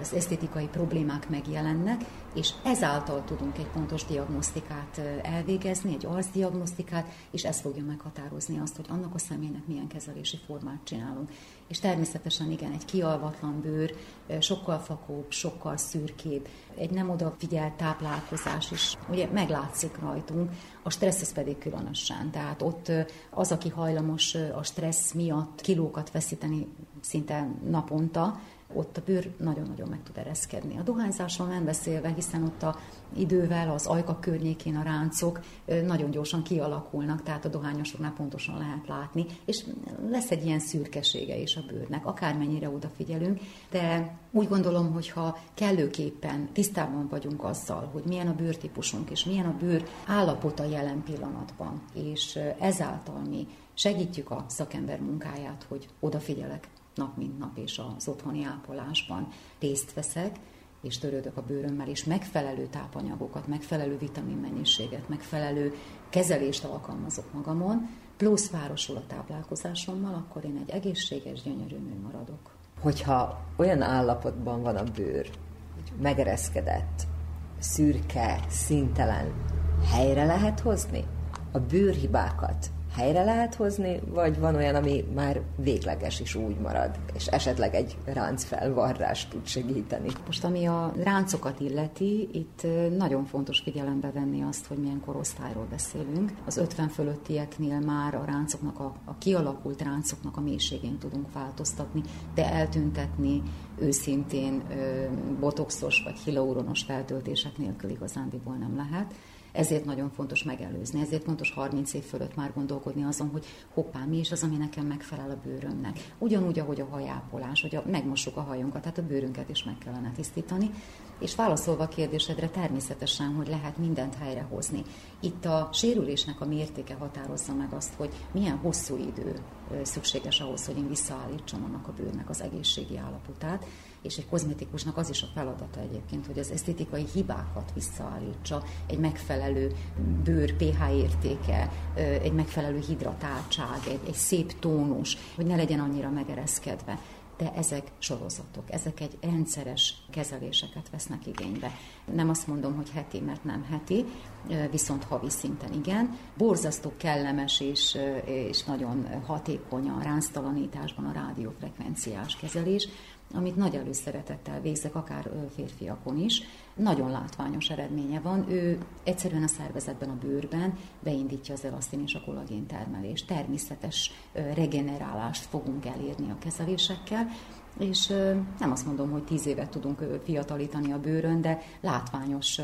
az esztétikai problémák megjelennek, és ezáltal tudunk egy pontos diagnosztikát elvégezni, egy arcdiagnosztikát, és ez fogja meghatározni azt, hogy annak a személynek milyen kezelési formát csinálunk. És természetesen igen, egy kialvatlan bőr, sokkal fakóbb, sokkal szürkébb, egy nem odafigyelt táplálkozás is, ugye meglátszik rajtunk, a stressz ez pedig különösen. Tehát ott az, aki hajlamos a stressz miatt kilókat veszíteni szinte naponta, ott a bőr nagyon-nagyon meg tud ereszkedni. A dohányzásról nem beszélve, hiszen ott a idővel az ajka környékén a ráncok nagyon gyorsan kialakulnak, tehát a dohányosoknál pontosan lehet látni, és lesz egy ilyen szürkesége is a bőrnek, akármennyire odafigyelünk, de úgy gondolom, hogy ha kellőképpen tisztában vagyunk azzal, hogy milyen a bőrtípusunk, és milyen a bőr állapota jelen pillanatban, és ezáltal mi segítjük a szakember munkáját, hogy odafigyelek nap mint nap, és az otthoni ápolásban részt veszek, és törődök a bőrömmel, és megfelelő tápanyagokat, megfelelő vitaminmennyiséget, megfelelő kezelést alkalmazok magamon, plusz városul a táplálkozásommal, akkor én egy egészséges, gyönyörű nő maradok. Hogyha olyan állapotban van a bőr, hogy megereszkedett, szürke, szintelen, helyre lehet hozni? A bőrhibákat helyre lehet hozni, vagy van olyan, ami már végleges is úgy marad, és esetleg egy ráncfelvarrás tud segíteni. Most ami a ráncokat illeti, itt nagyon fontos figyelembe venni azt, hogy milyen korosztályról beszélünk. Az 50 fölöttieknél már a ráncoknak, a, a kialakult ráncoknak a mélységén tudunk változtatni, de eltüntetni őszintén botoxos vagy hilaluronos feltöltések nélkül igazándiból nem lehet ezért nagyon fontos megelőzni, ezért fontos 30 év fölött már gondolkodni azon, hogy hoppá, mi is az, ami nekem megfelel a bőrömnek. Ugyanúgy, ahogy a hajápolás, hogy a, megmossuk a hajunkat, tehát a bőrünket is meg kellene tisztítani. És válaszolva a kérdésedre természetesen, hogy lehet mindent helyrehozni. Itt a sérülésnek a mértéke határozza meg azt, hogy milyen hosszú idő szükséges ahhoz, hogy én visszaállítsam annak a bőrnek az egészségi állapotát és egy kozmetikusnak az is a feladata egyébként, hogy az esztétikai hibákat visszaállítsa, egy megfelelő bőr pH értéke, egy megfelelő hidratáltság, egy, egy szép tónus, hogy ne legyen annyira megereszkedve de ezek sorozatok, ezek egy rendszeres kezeléseket vesznek igénybe. Nem azt mondom, hogy heti, mert nem heti, viszont havi szinten igen. Borzasztó kellemes és, és nagyon hatékony a ránctalanításban a rádiófrekvenciás kezelés, amit nagy előszeretettel végzek, akár férfiakon is. Nagyon látványos eredménye van. Ő egyszerűen a szervezetben, a bőrben beindítja az elasztin és a kollagén termelést. Természetes regenerálást fogunk elérni a kezelésekkel, és nem azt mondom, hogy tíz évet tudunk fiatalítani a bőrön, de látványos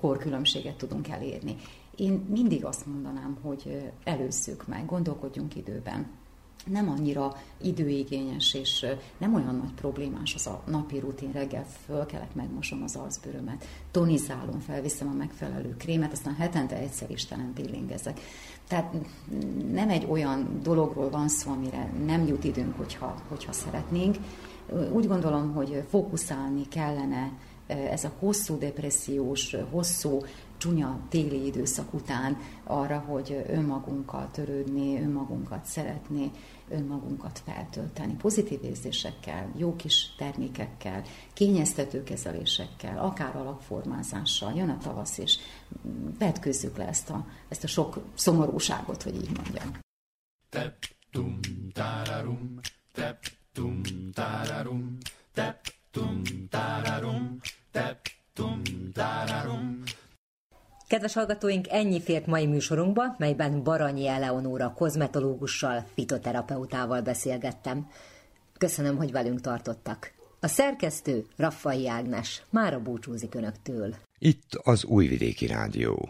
korkülönbséget tudunk elérni. Én mindig azt mondanám, hogy előzzük meg, gondolkodjunk időben nem annyira időigényes, és nem olyan nagy problémás az a napi rutin, reggel fölkelek, megmosom az arcbőrömet, tonizálom, felviszem a megfelelő krémet, aztán hetente egyszer istenen pillingezek. Tehát nem egy olyan dologról van szó, amire nem jut időnk, hogyha, hogyha szeretnénk. Úgy gondolom, hogy fókuszálni kellene ez a hosszú depressziós, hosszú csúnya téli időszak után arra, hogy önmagunkkal törődni, önmagunkat szeretni, önmagunkat feltölteni. Pozitív érzésekkel, jó kis termékekkel, kényeztető kezelésekkel, akár alakformázással. Jön a tavasz, és vetkőzzük le ezt a, ezt a sok szomorúságot, hogy így mondjam. Tep, tum, tararum, tep, tum, tararum, tep. Kedves hallgatóink, ennyi fért mai műsorunkba, melyben Baranyi Eleonóra kozmetológussal, fitoterapeutával beszélgettem. Köszönöm, hogy velünk tartottak. A szerkesztő Raffai Ágnes mára búcsúzik Önöktől. Itt az Újvidéki Rádió.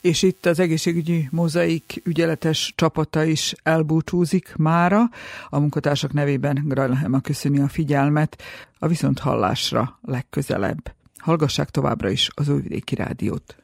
És itt az egészségügyi mozaik ügyeletes csapata is elbúcsúzik mára. A munkatársak nevében Grajlahema köszöni a figyelmet. A viszont hallásra legközelebb. Hallgassák továbbra is az Újvidéki Rádiót.